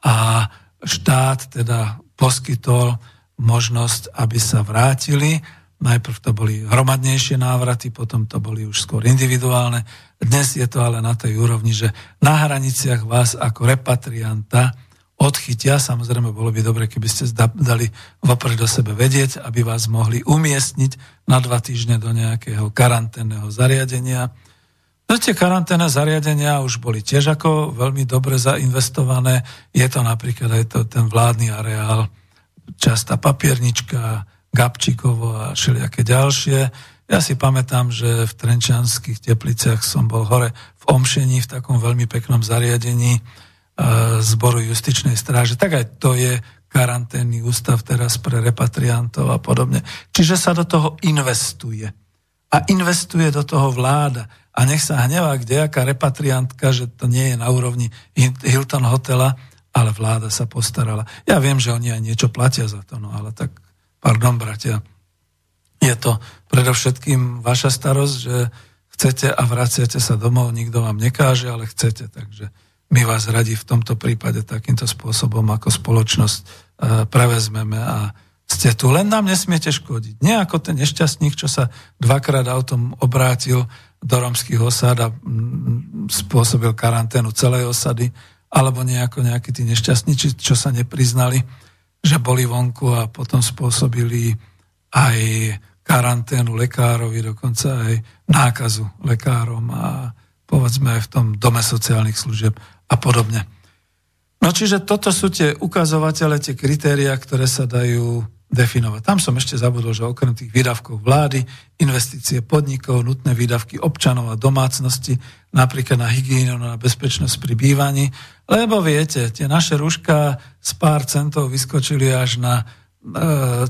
a štát teda poskytol možnosť, aby sa vrátili. Najprv to boli hromadnejšie návraty, potom to boli už skôr individuálne. Dnes je to ale na tej úrovni, že na hraniciach vás ako repatrianta odchytia. Samozrejme, bolo by dobre, keby ste dali vopred do sebe vedieť, aby vás mohli umiestniť na dva týždne do nejakého karanténneho zariadenia. No tie karanténne zariadenia už boli tiež ako veľmi dobre zainvestované. Je to napríklad aj to, ten vládny areál, častá papiernička, Gabčíkovo a všelijaké ďalšie. Ja si pamätám, že v Trenčanských tepliciach som bol hore v Omšení v takom veľmi peknom zariadení, zboru justičnej stráže, tak aj to je karanténny ústav teraz pre repatriantov a podobne. Čiže sa do toho investuje. A investuje do toho vláda. A nech sa hnevá kdejaká repatriantka, že to nie je na úrovni Hilton hotela, ale vláda sa postarala. Ja viem, že oni aj niečo platia za to, no ale tak, pardon, bratia, je to predovšetkým vaša starosť, že chcete a vraciate sa domov, nikto vám nekáže, ale chcete, takže my vás radi v tomto prípade takýmto spôsobom ako spoločnosť e, prevezmeme a ste tu, len nám nesmiete škodiť. Nie ako ten nešťastník, čo sa dvakrát autom obrátil do romských osád a spôsobil karanténu celej osady, alebo nejako nejakí tí nešťastníci, čo sa nepriznali, že boli vonku a potom spôsobili aj karanténu lekárovi, dokonca aj nákazu lekárom a povedzme aj v tom dome sociálnych služieb a podobne. No čiže toto sú tie ukazovatele, tie kritéria, ktoré sa dajú definovať. Tam som ešte zabudol, že okrem tých výdavkov vlády, investície podnikov, nutné výdavky občanov a domácnosti, napríklad na hygienu, na bezpečnosť pri bývaní, lebo viete, tie naše rúška z pár centov vyskočili až na e,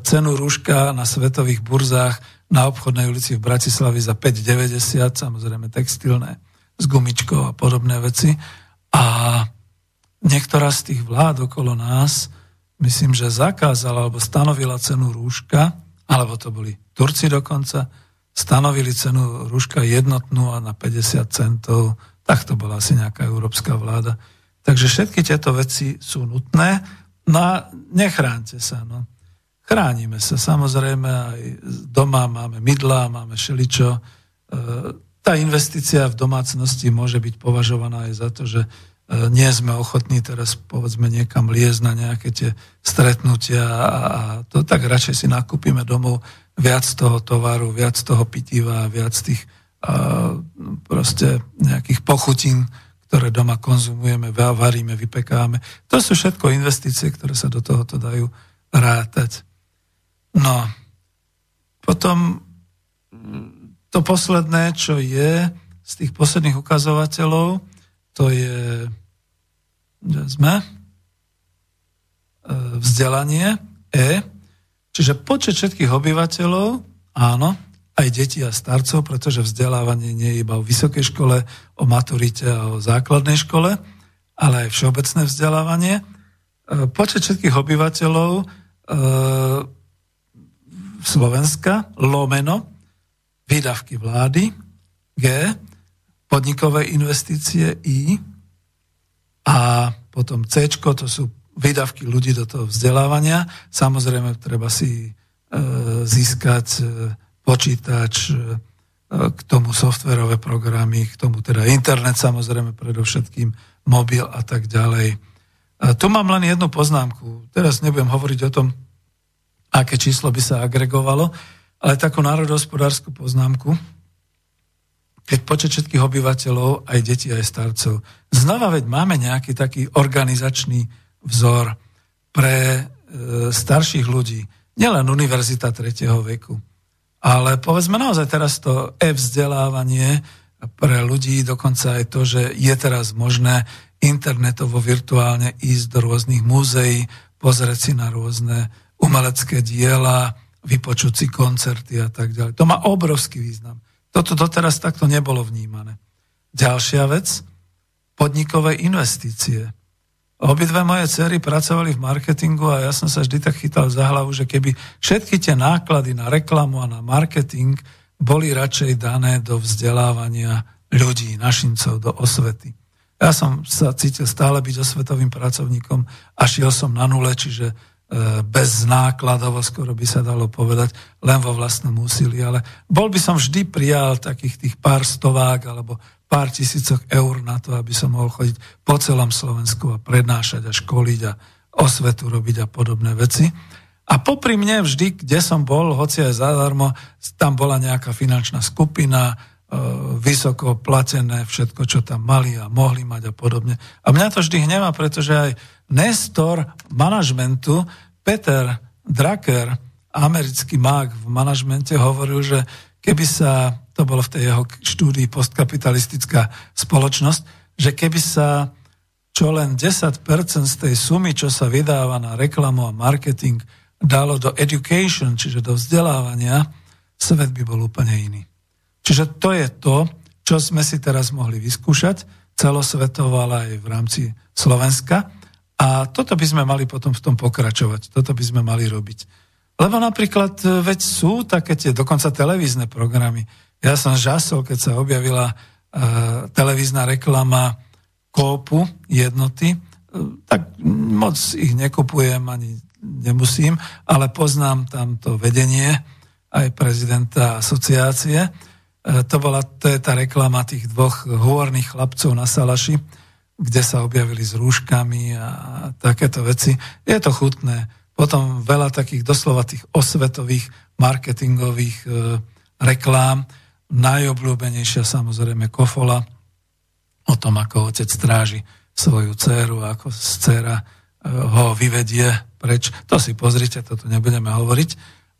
cenu rúška na svetových burzách na obchodnej ulici v Bratislavi za 5,90, samozrejme textilné, s gumičkou a podobné veci. A niektorá z tých vlád okolo nás, myslím, že zakázala alebo stanovila cenu rúška, alebo to boli Turci dokonca, stanovili cenu rúška jednotnú a na 50 centov, tak to bola asi nejaká európska vláda. Takže všetky tieto veci sú nutné, no a nechránte sa. No. Chránime sa, samozrejme, aj doma máme mydla, máme šeličo. E, tá investícia v domácnosti môže byť považovaná aj za to, že e, nie sme ochotní teraz povedzme niekam liezť na nejaké tie stretnutia a to tak radšej si nakúpime domov viac toho tovaru, viac toho pitiva, viac tých a, proste nejakých pochutín, ktoré doma konzumujeme, varíme, vypekáme. To sú všetko investície, ktoré sa do tohoto dajú rátať. No, potom to posledné, čo je z tých posledných ukazovateľov, to je, kde sme, e, vzdelanie, E, čiže počet všetkých obyvateľov, áno, aj detí a starcov, pretože vzdelávanie nie je iba o vysokej škole, o maturite a o základnej škole, ale aj všeobecné vzdelávanie. E, počet všetkých obyvateľov e, Slovenska, lomeno, výdavky vlády, G, podnikové investície, I, a potom C, to sú výdavky ľudí do toho vzdelávania. Samozrejme, treba si e, získať e, počítač, e, k tomu softverové programy, k tomu teda internet samozrejme predovšetkým, mobil a tak ďalej. A tu mám len jednu poznámku. Teraz nebudem hovoriť o tom, aké číslo by sa agregovalo, ale takú národohospodárskú poznámku, keď počet všetkých obyvateľov, aj detí, aj starcov. Znova veď máme nejaký taký organizačný vzor pre e, starších ľudí. Nielen univerzita 3. veku ale povedzme naozaj teraz to e-vzdelávanie pre ľudí, dokonca aj to, že je teraz možné internetovo, virtuálne ísť do rôznych múzeí, pozrieť si na rôzne umelecké diela, vypočuť si koncerty a tak ďalej. To má obrovský význam. Toto doteraz takto nebolo vnímané. Ďalšia vec, podnikové investície. Obidve moje cery pracovali v marketingu a ja som sa vždy tak chytal za hlavu, že keby všetky tie náklady na reklamu a na marketing boli radšej dané do vzdelávania ľudí, našincov, do osvety. Ja som sa cítil stále byť osvetovým pracovníkom a šiel som na nule, čiže e, bez nákladov, skoro by sa dalo povedať, len vo vlastnom úsilí, ale bol by som vždy prijal takých tých pár stovák alebo pár tisícoch eur na to, aby som mohol chodiť po celom Slovensku a prednášať a školiť a osvetu robiť a podobné veci. A popri mne vždy, kde som bol, hoci aj zadarmo, tam bola nejaká finančná skupina, vysoko platené všetko, čo tam mali a mohli mať a podobne. A mňa to vždy hneva, pretože aj Nestor manažmentu, Peter Drucker, americký mák v manažmente, hovoril, že keby sa to bolo v tej jeho štúdii postkapitalistická spoločnosť, že keby sa čo len 10% z tej sumy, čo sa vydáva na reklamu a marketing, dalo do education, čiže do vzdelávania, svet by bol úplne iný. Čiže to je to, čo sme si teraz mohli vyskúšať celosvetovo, ale aj v rámci Slovenska. A toto by sme mali potom v tom pokračovať. Toto by sme mali robiť. Lebo napríklad, veď sú také tie dokonca televízne programy, ja som žasol, keď sa objavila uh, televízna reklama kópu jednoty, uh, tak moc ich nekupujem ani nemusím, ale poznám tam to vedenie aj prezidenta asociácie. Uh, to, bola, to je tá reklama tých dvoch hôrnych chlapcov na Salaši, kde sa objavili s rúškami a takéto veci. Je to chutné. Potom veľa takých doslova tých osvetových marketingových e, reklám, Najobľúbenejšia samozrejme Kofola, o tom, ako otec stráži svoju dceru, ako dcera e, ho vyvedie preč. To si pozrite, toto nebudeme hovoriť,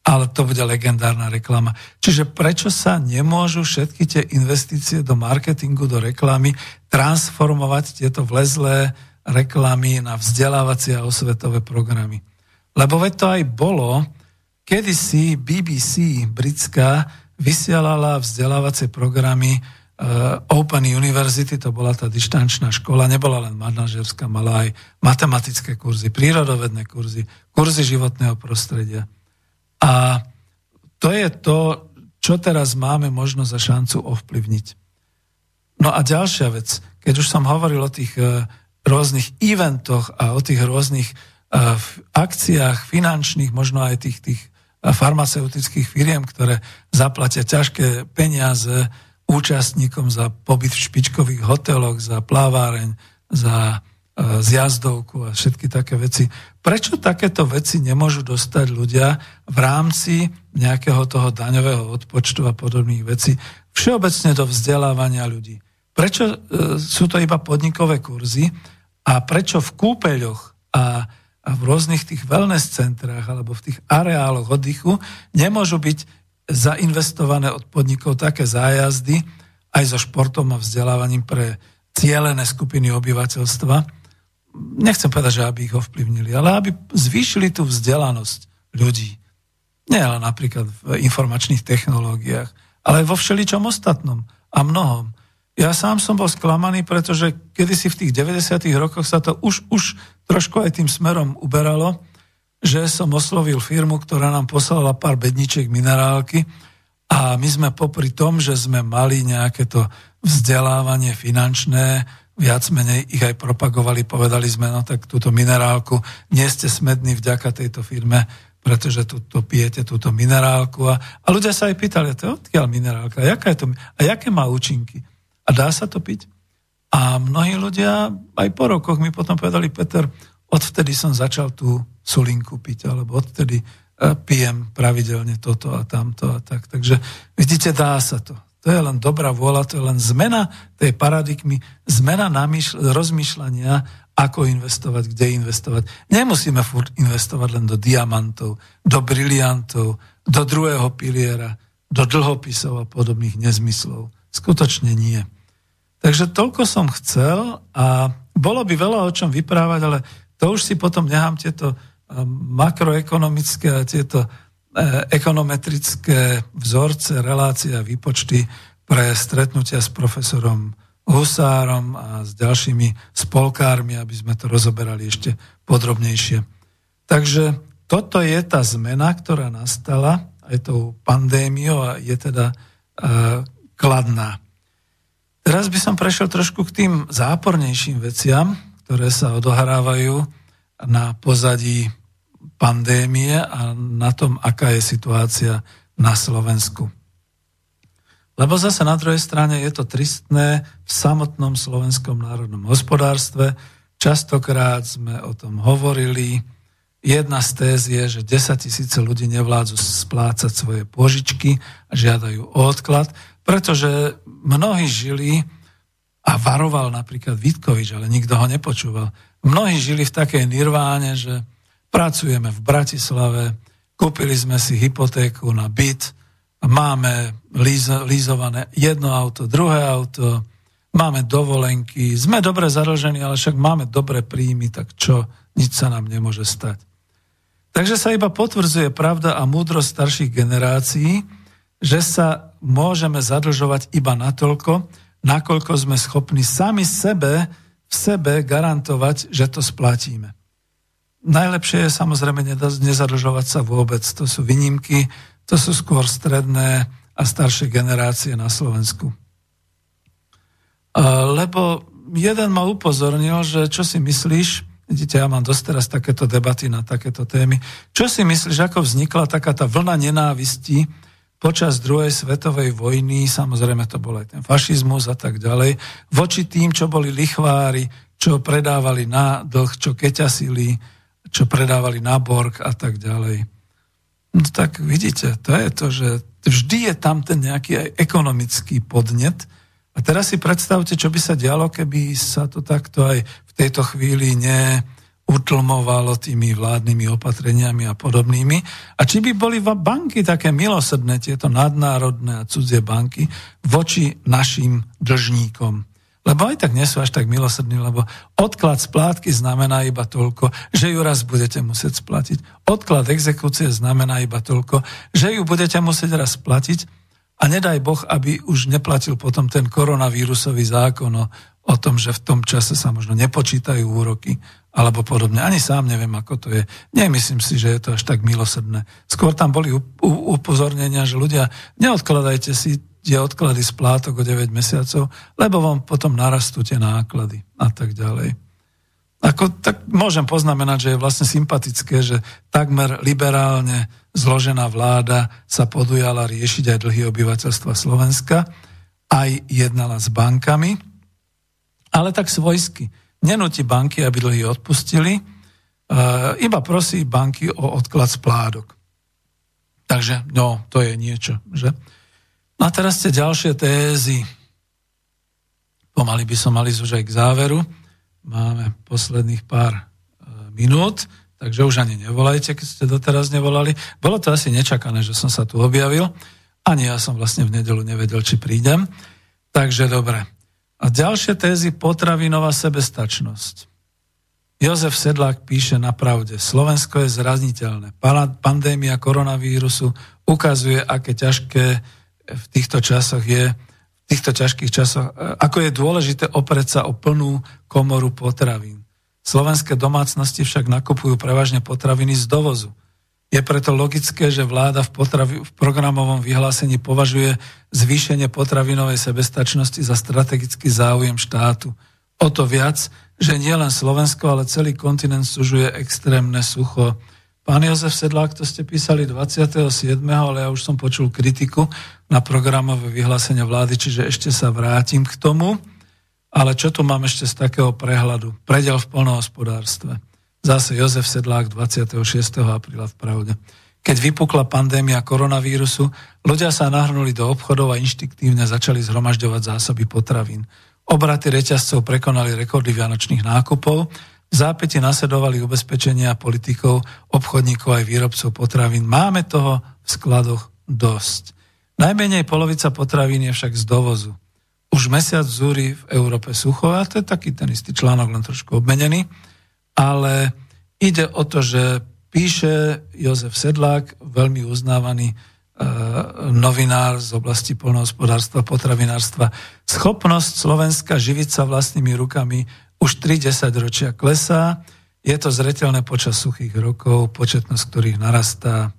ale to bude legendárna reklama. Čiže prečo sa nemôžu všetky tie investície do marketingu, do reklamy transformovať tieto vlezlé reklamy na vzdelávacie a osvetové programy? Lebo veď to aj bolo, kedysi BBC britská vysielala vzdelávacie programy uh, Open University, to bola tá dištančná škola, nebola len manažerská, mala aj matematické kurzy, prírodovedné kurzy, kurzy životného prostredia. A to je to, čo teraz máme možnosť za šancu ovplyvniť. No a ďalšia vec, keď už som hovoril o tých uh, rôznych eventoch a o tých rôznych uh, akciách finančných, možno aj tých, tých farmaceutických firiem, ktoré zaplatia ťažké peniaze účastníkom za pobyt v špičkových hoteloch, za pláváreň, za e, zjazdovku a všetky také veci. Prečo takéto veci nemôžu dostať ľudia v rámci nejakého toho daňového odpočtu a podobných vecí všeobecne do vzdelávania ľudí? Prečo e, sú to iba podnikové kurzy a prečo v kúpeľoch a a v rôznych tých wellness centrách alebo v tých areáloch oddychu nemôžu byť zainvestované od podnikov také zájazdy aj so športom a vzdelávaním pre cielené skupiny obyvateľstva. Nechcem povedať, že aby ich ovplyvnili, ale aby zvýšili tú vzdelanosť ľudí. Nie len napríklad v informačných technológiách, ale vo všeličom ostatnom a mnohom. Ja sám som bol sklamaný, pretože kedysi v tých 90. rokoch sa to už, už trošku aj tým smerom uberalo že som oslovil firmu, ktorá nám poslala pár bedničiek minerálky a my sme popri tom, že sme mali nejaké to vzdelávanie finančné, viac menej ich aj propagovali, povedali sme, no tak túto minerálku, nie ste smední vďaka tejto firme, pretože tu, tu pijete túto minerálku. A, a ľudia sa aj pýtali, to je odkiaľ minerálka, a, jaká je to, a jaké má účinky? A dá sa to piť? A mnohí ľudia aj po rokoch mi potom povedali, Peter, odvtedy som začal tú sulinku piť, alebo odtedy e, pijem pravidelne toto a tamto a tak. Takže vidíte, dá sa to. To je len dobrá vôľa, to je len zmena tej paradigmy, zmena namýšľ- rozmýšľania, ako investovať, kde investovať. Nemusíme furt investovať len do diamantov, do briliantov, do druhého piliera, do dlhopisov a podobných nezmyslov. Skutočne nie. Takže toľko som chcel a bolo by veľa o čom vyprávať, ale to už si potom nechám tieto makroekonomické a tieto ekonometrické vzorce, relácie a výpočty pre stretnutia s profesorom Husárom a s ďalšími spolkármi, aby sme to rozoberali ešte podrobnejšie. Takže toto je tá zmena, ktorá nastala aj tou pandémiou a je teda uh, kladná. Teraz by som prešiel trošku k tým zápornejším veciam, ktoré sa odohrávajú na pozadí pandémie a na tom, aká je situácia na Slovensku. Lebo zase na druhej strane je to tristné v samotnom slovenskom národnom hospodárstve. Častokrát sme o tom hovorili. Jedna z téz je, že 10 tisíce ľudí nevládzu splácať svoje požičky a žiadajú o odklad, pretože mnohí žili, a varoval napríklad Vitkovič, ale nikto ho nepočúval, mnohí žili v takej nirváne, že Pracujeme v Bratislave, kúpili sme si hypotéku na byt, máme lízované jedno auto, druhé auto, máme dovolenky, sme dobre zarožení, ale však máme dobré príjmy, tak čo, nič sa nám nemôže stať. Takže sa iba potvrdzuje pravda a múdrosť starších generácií, že sa môžeme zadlžovať iba natoľko, nakoľko sme schopní sami sebe v sebe garantovať, že to splatíme. Najlepšie je samozrejme nezadlžovať sa vôbec. To sú výnimky, to sú skôr stredné a staršie generácie na Slovensku. Lebo jeden ma upozornil, že čo si myslíš, vidíte, ja mám dosť teraz takéto debaty na takéto témy, čo si myslíš, ako vznikla taká tá vlna nenávisti počas druhej svetovej vojny, samozrejme to bol aj ten fašizmus a tak ďalej, voči tým, čo boli lichvári, čo predávali na dlh, čo keťasili, čo predávali na Borg a tak ďalej. No tak vidíte, to je to, že vždy je tam ten nejaký aj ekonomický podnet. A teraz si predstavte, čo by sa dialo, keby sa to takto aj v tejto chvíli neutlmovalo tými vládnymi opatreniami a podobnými. A či by boli banky také milosrdné, tieto nadnárodné a cudzie banky, voči našim dlžníkom. Lebo aj tak nie sú až tak milosrdní, lebo odklad splátky znamená iba toľko, že ju raz budete musieť splatiť. Odklad exekúcie znamená iba toľko, že ju budete musieť raz splatiť a nedaj Boh, aby už neplatil potom ten koronavírusový zákon o, o tom, že v tom čase sa možno nepočítajú úroky alebo podobne. Ani sám neviem, ako to je. Nemyslím si, že je to až tak milosrdné. Skôr tam boli upozornenia, že ľudia, neodkladajte si tie odklady splátok o 9 mesiacov, lebo vám potom narastú tie náklady a tak ďalej. Ako, tak môžem poznamenať, že je vlastne sympatické, že takmer liberálne zložená vláda sa podujala riešiť aj dlhy obyvateľstva Slovenska, aj jednala s bankami, ale tak svojsky. Nenúti banky, aby dlhy odpustili, iba prosí banky o odklad spládok. Takže, no, to je niečo, že? No a teraz tie ďalšie tézy. Pomaly by som mali už aj k záveru. Máme posledných pár e, minút, takže už ani nevolajte, keď ste doteraz nevolali. Bolo to asi nečakané, že som sa tu objavil. Ani ja som vlastne v nedelu nevedel, či prídem. Takže dobre. A ďalšie tézy potravinová sebestačnosť. Jozef Sedlák píše na pravde, Slovensko je zraniteľné. Pandémia koronavírusu ukazuje, aké ťažké v týchto časoch je, v týchto ťažkých časoch, e, ako je dôležité oprieť sa o plnú komoru potravín. Slovenské domácnosti však nakupujú prevažne potraviny z dovozu. Je preto logické, že vláda v, potravi- v programovom vyhlásení považuje zvýšenie potravinovej sebestačnosti za strategický záujem štátu. O to viac, že nielen Slovensko, ale celý kontinent sužuje extrémne sucho. Pán Jozef Sedlák, to ste písali 27., ale ja už som počul kritiku na programové vyhlásenie vlády, čiže ešte sa vrátim k tomu. Ale čo tu mám ešte z takého prehľadu? Predel v polnohospodárstve. Zase Jozef Sedlák 26. apríla v Pravde. Keď vypukla pandémia koronavírusu, ľudia sa nahrnuli do obchodov a inštiktívne začali zhromažďovať zásoby potravín. Obraty reťazcov prekonali rekordy vianočných nákupov, v zápäti nasledovali ubezpečenia politikov, obchodníkov aj výrobcov potravín. Máme toho v skladoch dosť. Najmenej polovica potravín je však z dovozu. Už mesiac zúri v Európe sucho, a to je taký ten istý článok, len trošku obmenený, ale ide o to, že píše Jozef Sedlák, veľmi uznávaný e, novinár z oblasti polnohospodárstva, potravinárstva. Schopnosť Slovenska živiť sa vlastnými rukami už 30 ročia klesá. Je to zretelné počas suchých rokov, početnosť ktorých narastá.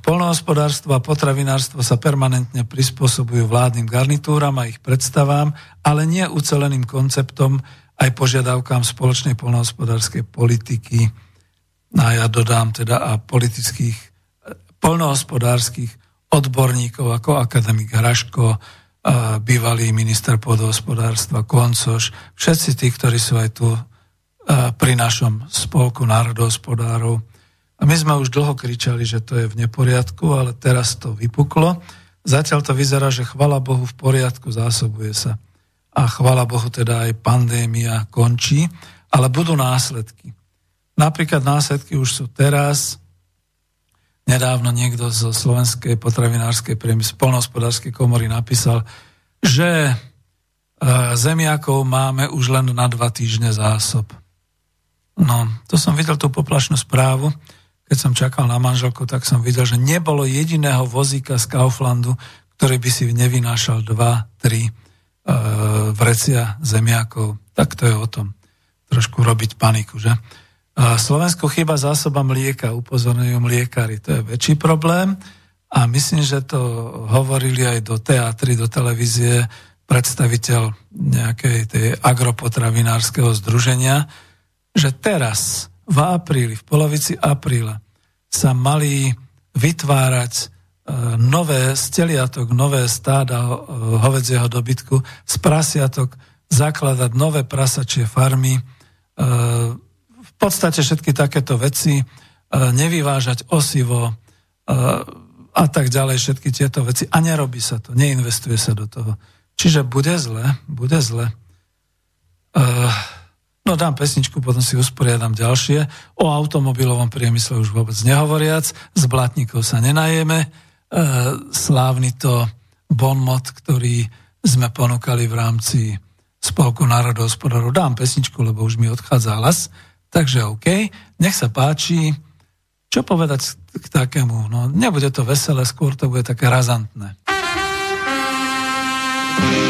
Polnohospodárstvo a potravinárstvo sa permanentne prispôsobujú vládnym garnitúram a ich predstavám, ale nie uceleným konceptom aj požiadavkám spoločnej polnohospodárskej politiky. A ja dodám teda a politických polnohospodárskych odborníkov ako akademik Hraško, bývalý minister podhospodárstva Koncoš, všetci tí, ktorí sú aj tu pri našom spolku národohospodárov, a my sme už dlho kričali, že to je v neporiadku, ale teraz to vypuklo. Zatiaľ to vyzerá, že chvala Bohu v poriadku, zásobuje sa. A chvala Bohu teda aj pandémia končí, ale budú následky. Napríklad následky už sú teraz. Nedávno niekto zo Slovenskej potravinárskej polnohospodárskej komory napísal, že e, zemiakov máme už len na dva týždne zásob. No, to som videl tú poplašnú správu keď som čakal na manželku, tak som videl, že nebolo jediného vozíka z Kauflandu, ktorý by si nevynášal 2, 3 e, vrecia zemiakov. Tak to je o tom. Trošku robiť paniku, že? A Slovensku chýba zásoba mlieka, upozorňujú mliekári. To je väčší problém a myslím, že to hovorili aj do teatry, do televízie predstaviteľ nejakej tej agropotravinárskeho združenia, že teraz v apríli, v polovici apríla sa mali vytvárať e, nové steliatok, nové stáda e, hovedzieho dobytku, z prasiatok zakladať nové prasačie farmy, e, podstate všetky takéto veci, nevyvážať osivo a tak ďalej, všetky tieto veci. A nerobí sa to, neinvestuje sa do toho. Čiže bude zle, bude zle. No dám pesničku, potom si usporiadam ďalšie. O automobilovom priemysle už vôbec nehovoriac, z blatníkov sa nenajeme. E, slávny to bonmot, ktorý sme ponúkali v rámci Spolku národohospodárov. Dám pesničku, lebo už mi odchádza hlas. Takže OK, nech sa páči. Čo povedať k takému? No, nebude to veselé, skôr to bude také razantné. murder. They'll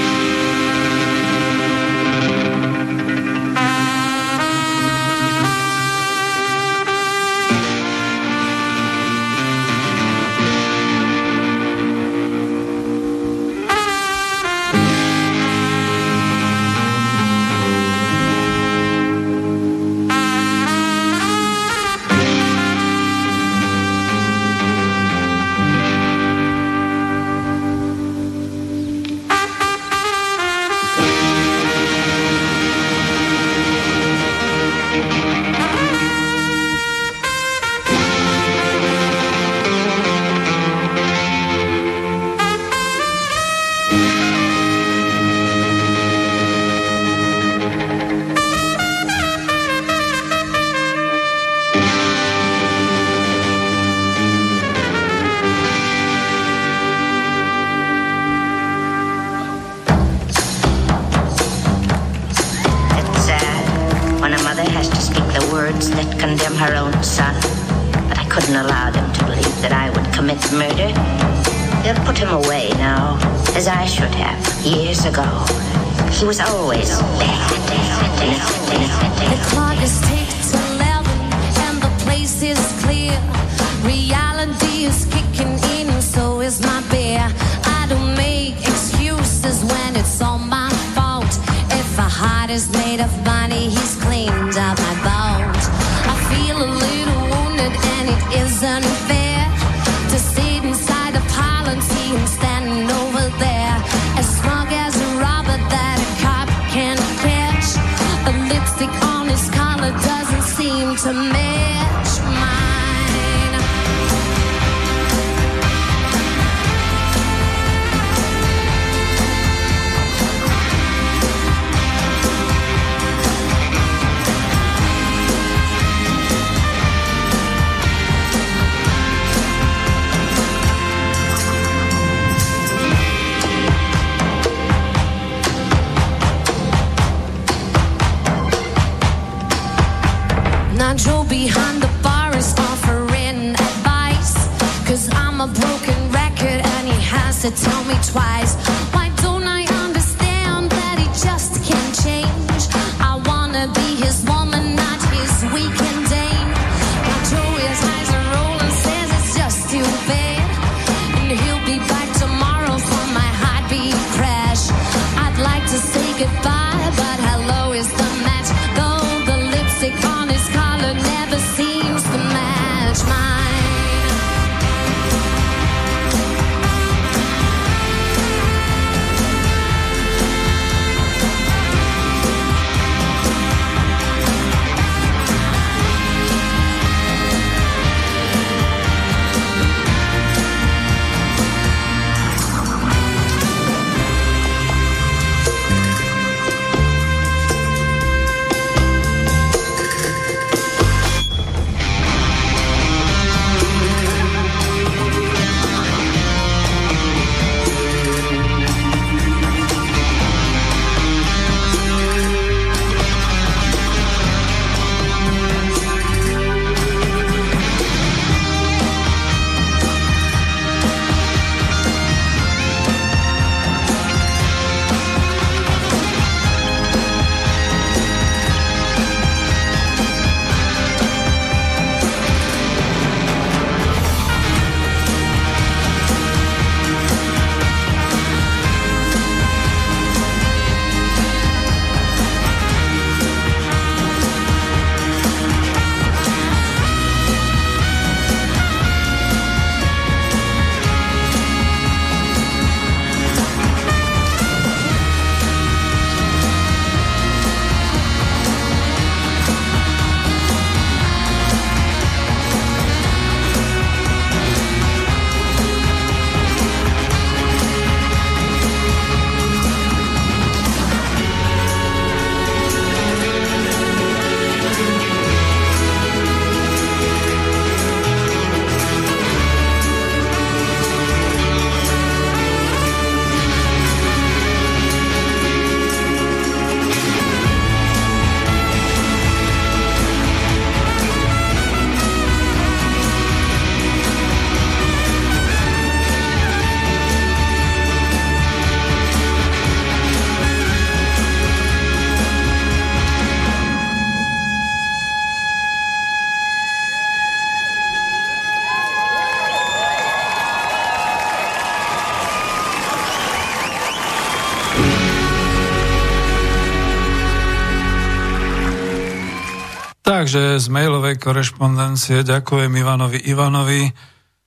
Takže z mailovej korešpondencie ďakujem Ivanovi Ivanovi.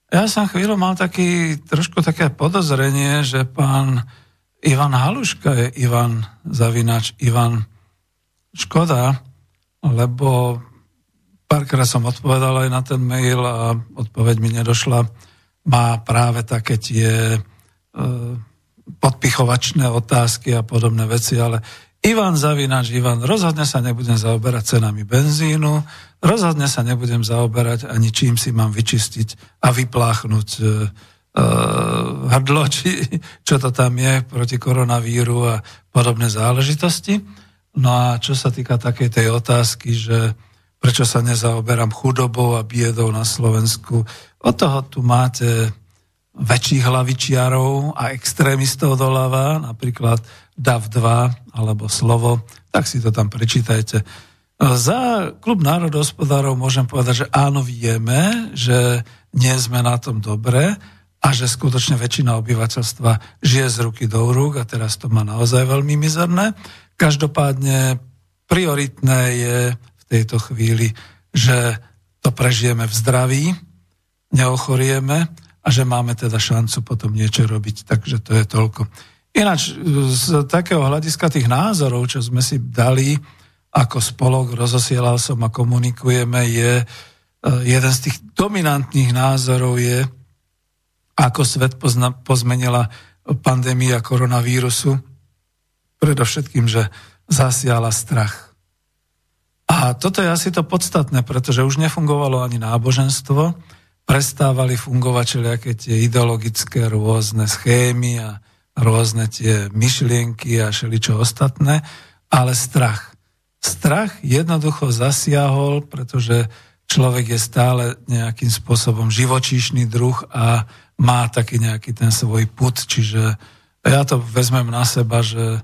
Ja som chvíľu mal taký, trošku také podozrenie, že pán Ivan Haluška je Ivan Zavinač, Ivan Škoda, lebo párkrát som odpovedal aj na ten mail a odpoveď mi nedošla. Má práve také tie e, podpichovačné otázky a podobné veci, ale Ivan Zavinač, Ivan, rozhodne sa nebudem zaoberať cenami benzínu, rozhodne sa nebudem zaoberať ani čím si mám vyčistiť a vypláchnuť e, e, hrdlo, či, čo to tam je proti koronavíru a podobné záležitosti. No a čo sa týka takej tej otázky, že prečo sa nezaoberám chudobou a biedou na Slovensku, od toho tu máte väčších hlavičiarov a extrémistov doľava, napríklad DAV2 alebo Slovo, tak si to tam prečítajte. Za klub národohospodárov môžem povedať, že áno, vieme, že nie sme na tom dobre a že skutočne väčšina obyvateľstva žije z ruky do rúk a teraz to má naozaj veľmi mizerné. Každopádne prioritné je v tejto chvíli, že to prežijeme v zdraví, neochorieme a že máme teda šancu potom niečo robiť. Takže to je toľko. Ináč z takého hľadiska tých názorov, čo sme si dali ako spolok, rozosielal som a komunikujeme, je e, jeden z tých dominantných názorov je, ako svet pozna, pozmenila pandémia koronavírusu. Predovšetkým, že zasiala strach. A toto je asi to podstatné, pretože už nefungovalo ani náboženstvo, prestávali fungovať všelijaké tie ideologické rôzne schémy a rôzne tie myšlienky a všeličo ostatné, ale strach. Strach jednoducho zasiahol, pretože človek je stále nejakým spôsobom živočíšny druh a má taký nejaký ten svoj put, čiže ja to vezmem na seba, že e,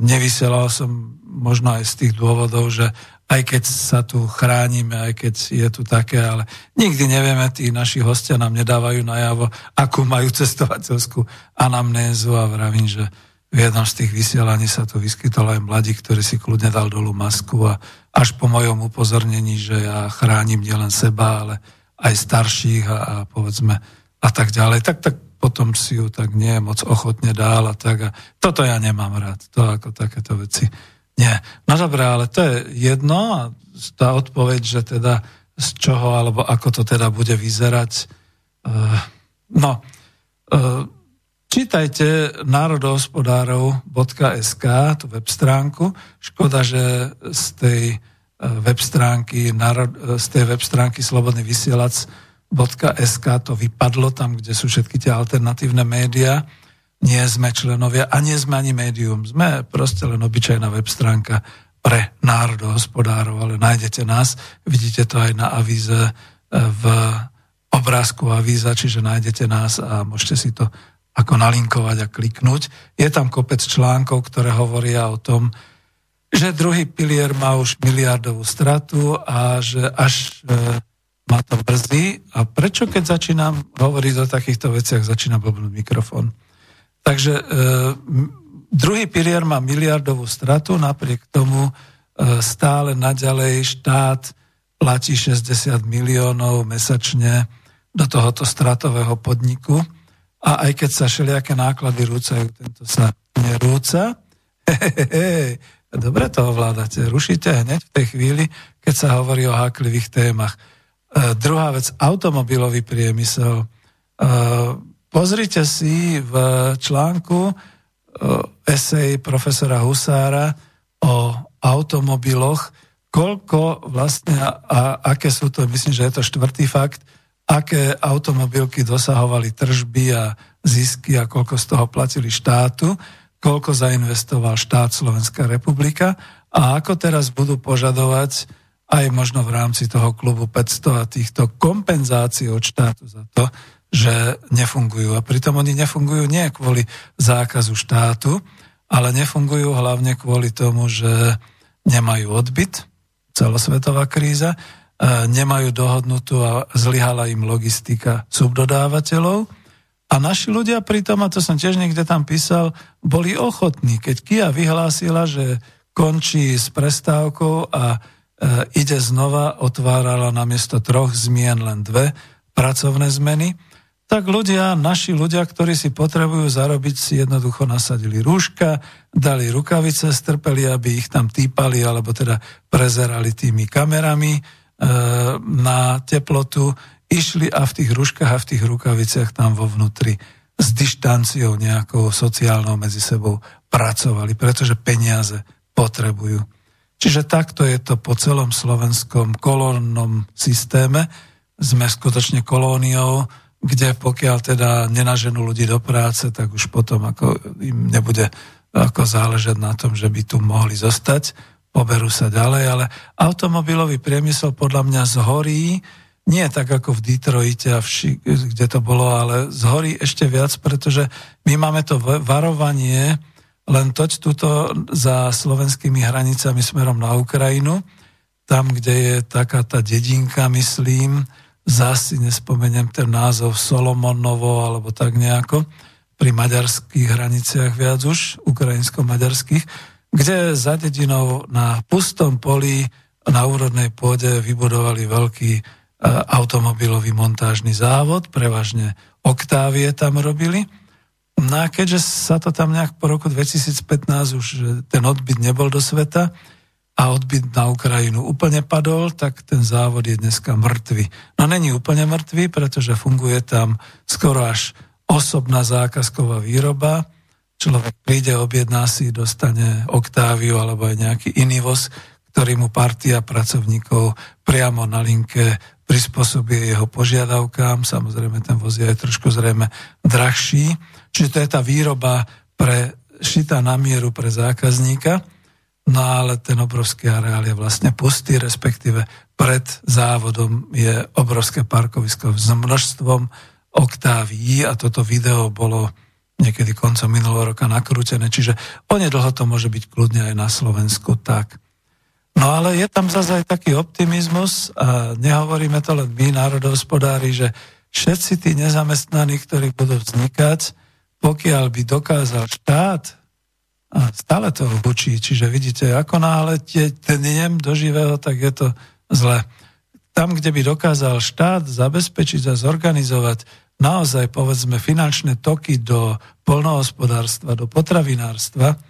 nevysielal som možno aj z tých dôvodov, že aj keď sa tu chránime, aj keď je tu také, ale nikdy nevieme, tí naši hostia nám nedávajú najavo, akú majú cestovateľskú anamnézu a vravím, že v jednom z tých vysielaní sa tu vyskytol aj mladík, ktorý si kľudne dal dolu masku a až po mojom upozornení, že ja chránim nielen seba, ale aj starších a, a povedzme a tak ďalej, tak, tak potom si ju tak nie moc ochotne dál a tak. A toto ja nemám rád, to ako takéto veci. Nie. No dobré, ale to je jedno a tá odpoveď, že teda z čoho alebo ako to teda bude vyzerať. Uh, no, uh, čítajte národohospodárov.sk, tú web stránku. Škoda, že z tej web stránky, z tej web stránky Slobodný vysielač .sk to vypadlo, tam, kde sú všetky tie alternatívne médiá. Nie sme členovia a nie sme ani médium. Sme proste len obyčajná web stránka pre národohospodárov, ale nájdete nás, vidíte to aj na avíze e, v obrázku avíza, čiže nájdete nás a môžete si to ako nalinkovať a kliknúť. Je tam kopec článkov, ktoré hovoria o tom, že druhý pilier má už miliardovú stratu a že až e, ma to brzí. A prečo, keď začínam hovoriť o takýchto veciach, začína blbnúť mikrofón? Takže e, druhý pilier má miliardovú stratu, napriek tomu e, stále naďalej štát platí 60 miliónov mesačne do tohoto stratového podniku. A aj keď sa všelijaké náklady rúcajú, tento sa nerúca. Dobre to ovládate. Rušíte hneď v tej chvíli, keď sa hovorí o háklivých témach. E, druhá vec, automobilový priemysel. E, pozrite si v článku e, esej profesora Husára o automobiloch, koľko vlastne a aké sú to, myslím, že je to štvrtý fakt, aké automobilky dosahovali tržby a zisky a koľko z toho platili štátu, koľko zainvestoval štát Slovenská republika a ako teraz budú požadovať aj možno v rámci toho klubu 500 a týchto kompenzácií od štátu za to, že nefungujú. A pritom oni nefungujú nie kvôli zákazu štátu, ale nefungujú hlavne kvôli tomu, že nemajú odbyt, celosvetová kríza, e, nemajú dohodnutú a zlyhala im logistika subdodávateľov. A naši ľudia pritom, a to som tiež niekde tam písal, boli ochotní. Keď Kia vyhlásila, že končí s prestávkou a E, ide znova, otvárala namiesto troch zmien len dve pracovné zmeny, tak ľudia, naši ľudia, ktorí si potrebujú zarobiť, si jednoducho nasadili rúška, dali rukavice, strpeli, aby ich tam týpali, alebo teda prezerali tými kamerami e, na teplotu, išli a v tých rúškach a v tých rukaviciach tam vo vnútri s dištanciou nejakou sociálnou medzi sebou pracovali, pretože peniaze potrebujú. Čiže takto je to po celom slovenskom kolónnom systéme. Sme skutočne kolóniou, kde pokiaľ teda nenaženú ľudí do práce, tak už potom ako im nebude ako záležať na tom, že by tu mohli zostať, poberú sa ďalej, ale automobilový priemysel podľa mňa zhorí, nie tak ako v Detroite, a v, kde to bolo, ale zhorí ešte viac, pretože my máme to varovanie len toť tuto za slovenskými hranicami smerom na Ukrajinu, tam, kde je taká tá dedinka, myslím, zasi nespomeniem ten názov Solomonovo alebo tak nejako, pri maďarských hraniciach viac už, ukrajinsko-maďarských, kde za dedinou na pustom poli na úrodnej pôde vybudovali veľký e, automobilový montážny závod, prevažne Oktávie tam robili. No a keďže sa to tam nejak po roku 2015 už ten odbyt nebol do sveta a odbyt na Ukrajinu úplne padol, tak ten závod je dneska mŕtvy. No není úplne mŕtvy, pretože funguje tam skoro až osobná zákazková výroba. Človek príde, objedná si, dostane Oktáviu alebo aj nejaký iný voz, ktorý mu partia pracovníkov priamo na linke prispôsobí jeho požiadavkám. Samozrejme, ten voz je aj trošku zrejme drahší. Čiže to je tá výroba pre, šitá na mieru pre zákazníka. No ale ten obrovský areál je vlastne pustý, respektíve pred závodom je obrovské parkovisko s množstvom oktáví a toto video bolo niekedy koncom minulého roka nakrútené, čiže onedlho to môže byť kľudne aj na Slovensku tak. No ale je tam zase aj taký optimizmus a nehovoríme to len my, národohospodári, že všetci tí nezamestnaní, ktorí budú vznikať, pokiaľ by dokázal štát stále to hučí. Čiže vidíte, ako náhle ten jem do živého, tak je to zle. Tam, kde by dokázal štát zabezpečiť a zorganizovať naozaj, povedzme, finančné toky do polnohospodárstva, do potravinárstva,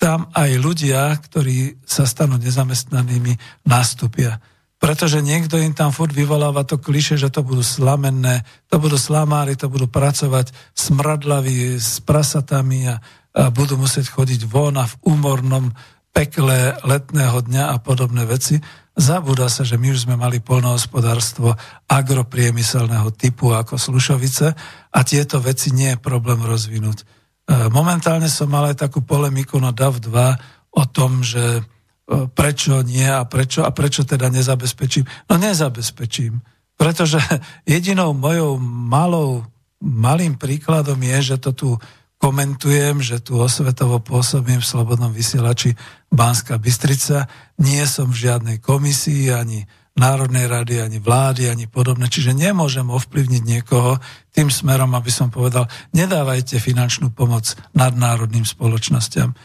tam aj ľudia, ktorí sa stanú nezamestnanými, nastúpia. Pretože niekto im tam furt vyvoláva to kliše, že to budú slamenné, to budú slamári, to budú pracovať smradlaví s prasatami a budú musieť chodiť von a v úmornom pekle letného dňa a podobné veci. Zabúda sa, že my už sme mali polnohospodárstvo agropriemyselného typu ako Slušovice a tieto veci nie je problém rozvinúť. E, momentálne som mal aj takú polemiku na DAV 2 o tom, že e, prečo nie a prečo, a prečo teda nezabezpečím. No nezabezpečím, pretože jedinou mojou malou, malým príkladom je, že to tu komentujem, že tu osvetovo pôsobím v Slobodnom vysielači Banská Bystrica. Nie som v žiadnej komisii, ani Národnej rady, ani vlády, ani podobné. Čiže nemôžem ovplyvniť niekoho tým smerom, aby som povedal, nedávajte finančnú pomoc nadnárodným spoločnosťam. E,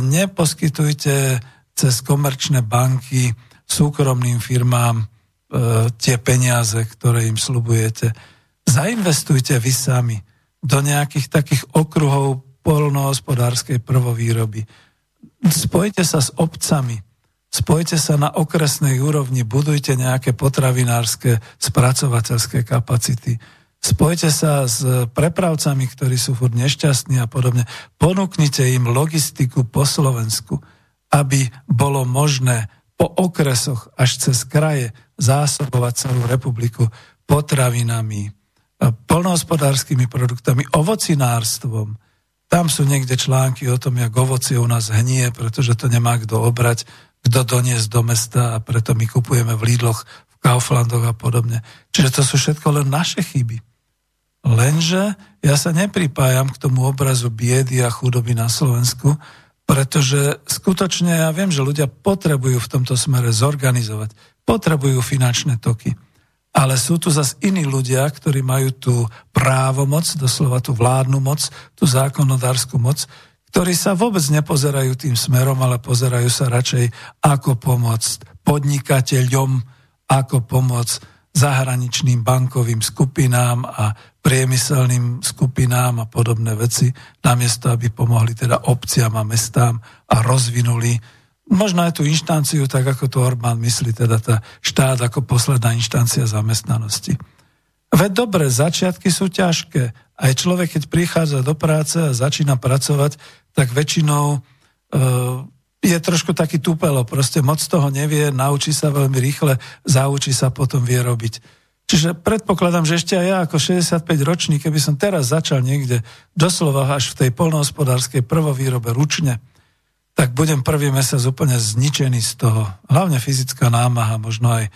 neposkytujte cez komerčné banky súkromným firmám e, tie peniaze, ktoré im slubujete. Zainvestujte vy sami do nejakých takých okruhov polnohospodárskej prvovýroby. Spojte sa s obcami, spojte sa na okresnej úrovni, budujte nejaké potravinárske, spracovateľské kapacity. Spojte sa s prepravcami, ktorí sú furt nešťastní a podobne. Ponúknite im logistiku po Slovensku, aby bolo možné po okresoch až cez kraje zásobovať celú republiku potravinami, polnohospodárskymi produktami, ovocinárstvom. Tam sú niekde články o tom, jak ovocie u nás hnie, pretože to nemá kto obrať, kto doniesť do mesta a preto my kupujeme v Lidloch, v Kauflandoch a podobne. Čiže to sú všetko len naše chyby. Lenže ja sa nepripájam k tomu obrazu biedy a chudoby na Slovensku, pretože skutočne ja viem, že ľudia potrebujú v tomto smere zorganizovať, potrebujú finančné toky. Ale sú tu zase iní ľudia, ktorí majú tú právomoc, doslova tú vládnu moc, tú zákonodárskú moc, ktorí sa vôbec nepozerajú tým smerom, ale pozerajú sa radšej ako pomôcť podnikateľom, ako pomôcť zahraničným bankovým skupinám a priemyselným skupinám a podobné veci, namiesto aby pomohli teda obciam a mestám a rozvinuli možno aj tú inštanciu, tak ako to Orbán myslí, teda tá štát ako posledná inštancia zamestnanosti. Veď dobre, začiatky sú ťažké. Aj človek, keď prichádza do práce a začína pracovať, tak väčšinou e, je trošku taký tupelo, proste moc toho nevie, naučí sa veľmi rýchle, zaučí sa, potom vie robiť. Čiže predpokladám, že ešte aj ja ako 65 ročný, keby som teraz začal niekde doslova až v tej polnohospodárskej prvovýrobe ručne, tak budem prvý mesiac úplne zničený z toho. Hlavne fyzická námaha, možno aj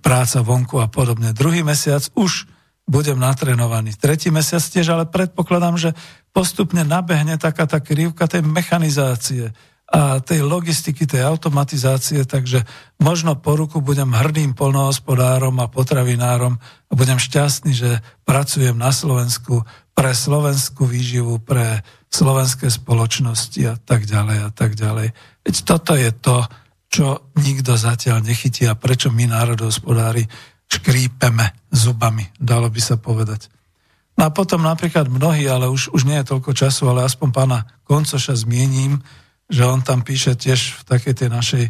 práca vonku a podobne. Druhý mesiac už budem natrenovaný. Tretí mesiac tiež, ale predpokladám, že postupne nabehne taká tá krivka tej mechanizácie a tej logistiky, tej automatizácie, takže možno po ruku budem hrdým polnohospodárom a potravinárom a budem šťastný, že pracujem na Slovensku pre slovenskú výživu, pre slovenské spoločnosti a tak ďalej a tak ďalej. Veď toto je to, čo nikto zatiaľ nechytí a prečo my národohospodári škrípeme zubami, dalo by sa povedať. No a potom napríklad mnohí, ale už, už nie je toľko času, ale aspoň pána Koncoša zmiením, že on tam píše tiež v takej tej našej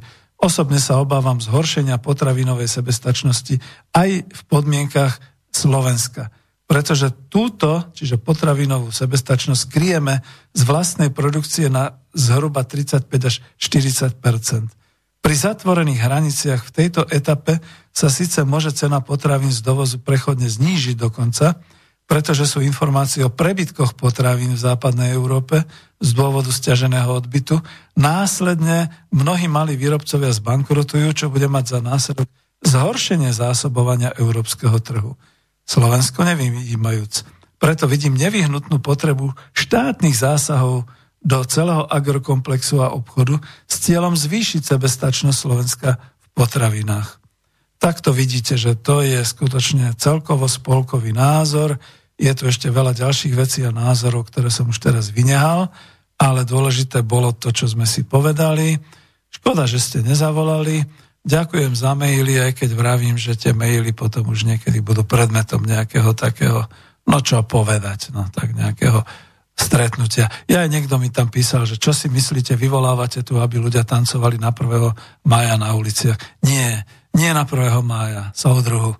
Osobne sa obávam zhoršenia potravinovej sebestačnosti aj v podmienkach Slovenska. Pretože túto, čiže potravinovú sebestačnosť, kryjeme z vlastnej produkcie na zhruba 35 až 40% pri zatvorených hraniciach v tejto etape sa síce môže cena potravín z dovozu prechodne znížiť dokonca, pretože sú informácie o prebytkoch potravín v západnej Európe z dôvodu stiaženého odbytu. Následne mnohí malí výrobcovia zbankrotujú, čo bude mať za následok zhoršenie zásobovania európskeho trhu. Slovensko nevyjímajúc. Preto vidím nevyhnutnú potrebu štátnych zásahov do celého agrokomplexu a obchodu s cieľom zvýšiť sebestačnosť Slovenska v potravinách. Takto vidíte, že to je skutočne celkovo spolkový názor. Je tu ešte veľa ďalších vecí a názorov, ktoré som už teraz vynehal, ale dôležité bolo to, čo sme si povedali. Škoda, že ste nezavolali. Ďakujem za maily, aj keď vravím, že tie maily potom už niekedy budú predmetom nejakého takého, no čo povedať, no tak nejakého stretnutia. Ja aj niekto mi tam písal, že čo si myslíte, vyvolávate tu, aby ľudia tancovali na 1. mája na uliciach. Nie, nie na 1. mája, soudruhu,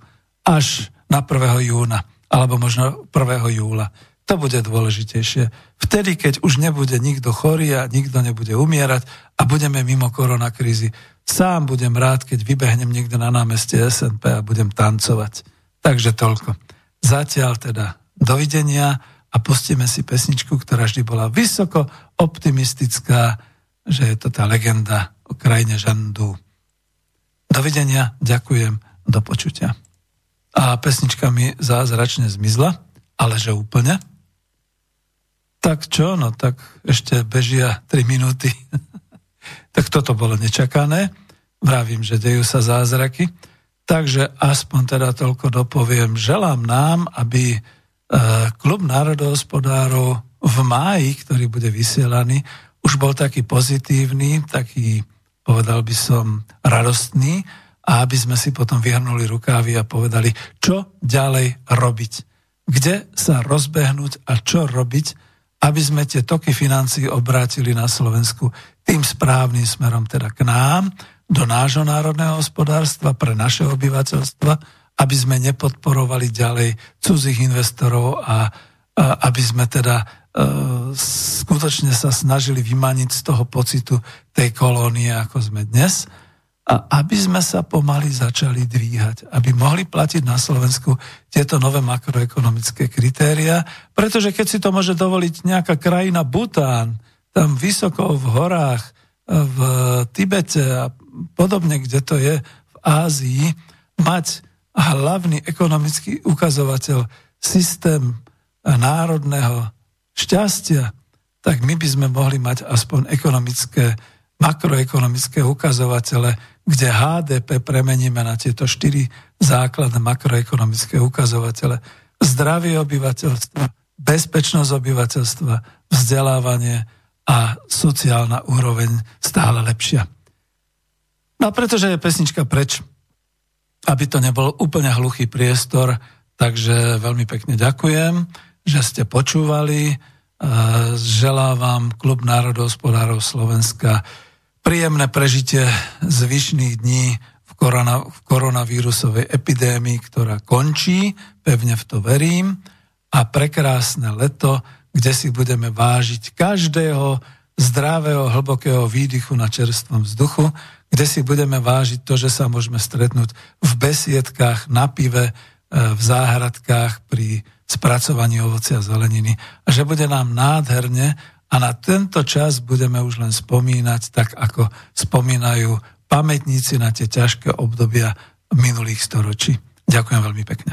až na 1. júna, alebo možno 1. júla. To bude dôležitejšie. Vtedy, keď už nebude nikto chorý a nikto nebude umierať a budeme mimo koronakrízy, sám budem rád, keď vybehnem niekde na námestie SNP a budem tancovať. Takže toľko. Zatiaľ teda dovidenia a pustíme si pesničku, ktorá vždy bola vysoko optimistická, že je to tá legenda o krajine Žandu. Dovidenia, ďakujem, do počutia. A pesnička mi zázračne zmizla, ale že úplne. Tak čo, no tak ešte bežia 3 minúty. tak toto bolo nečakané. Vravím, že dejú sa zázraky. Takže aspoň teda toľko dopoviem. Želám nám, aby E, klub národohospodárov v máji, ktorý bude vysielaný, už bol taký pozitívny, taký, povedal by som, radostný a aby sme si potom vyhrnuli rukávy a povedali, čo ďalej robiť. Kde sa rozbehnúť a čo robiť, aby sme tie toky financí obrátili na Slovensku tým správnym smerom, teda k nám, do nášho národného hospodárstva, pre naše obyvateľstva, aby sme nepodporovali ďalej cudzích investorov a, a aby sme teda e, skutočne sa snažili vymaniť z toho pocitu tej kolónie, ako sme dnes, a aby sme sa pomaly začali dvíhať, aby mohli platiť na Slovensku tieto nové makroekonomické kritéria, pretože keď si to môže dovoliť nejaká krajina Bután, tam vysoko v horách, v Tibete a podobne, kde to je v Ázii, mať hlavný ekonomický ukazovateľ, systém národného šťastia, tak my by sme mohli mať aspoň ekonomické, makroekonomické ukazovatele, kde HDP premeníme na tieto štyri základné makroekonomické ukazovatele. Zdravie obyvateľstva, bezpečnosť obyvateľstva, vzdelávanie a sociálna úroveň stále lepšia. No pretože je pesnička preč, aby to nebol úplne hluchý priestor. Takže veľmi pekne ďakujem, že ste počúvali. Želám vám Klub národohospodárov Slovenska príjemné prežitie zvyšných dní v, korona, v koronavírusovej epidémii, ktorá končí, pevne v to verím, a prekrásne leto, kde si budeme vážiť každého zdravého, hlbokého výdychu na čerstvom vzduchu, kde si budeme vážiť to, že sa môžeme stretnúť v besiedkách, na pive, e, v záhradkách pri spracovaní ovocia a zeleniny a že bude nám nádherne a na tento čas budeme už len spomínať tak, ako spomínajú pamätníci na tie ťažké obdobia minulých storočí. Ďakujem veľmi pekne.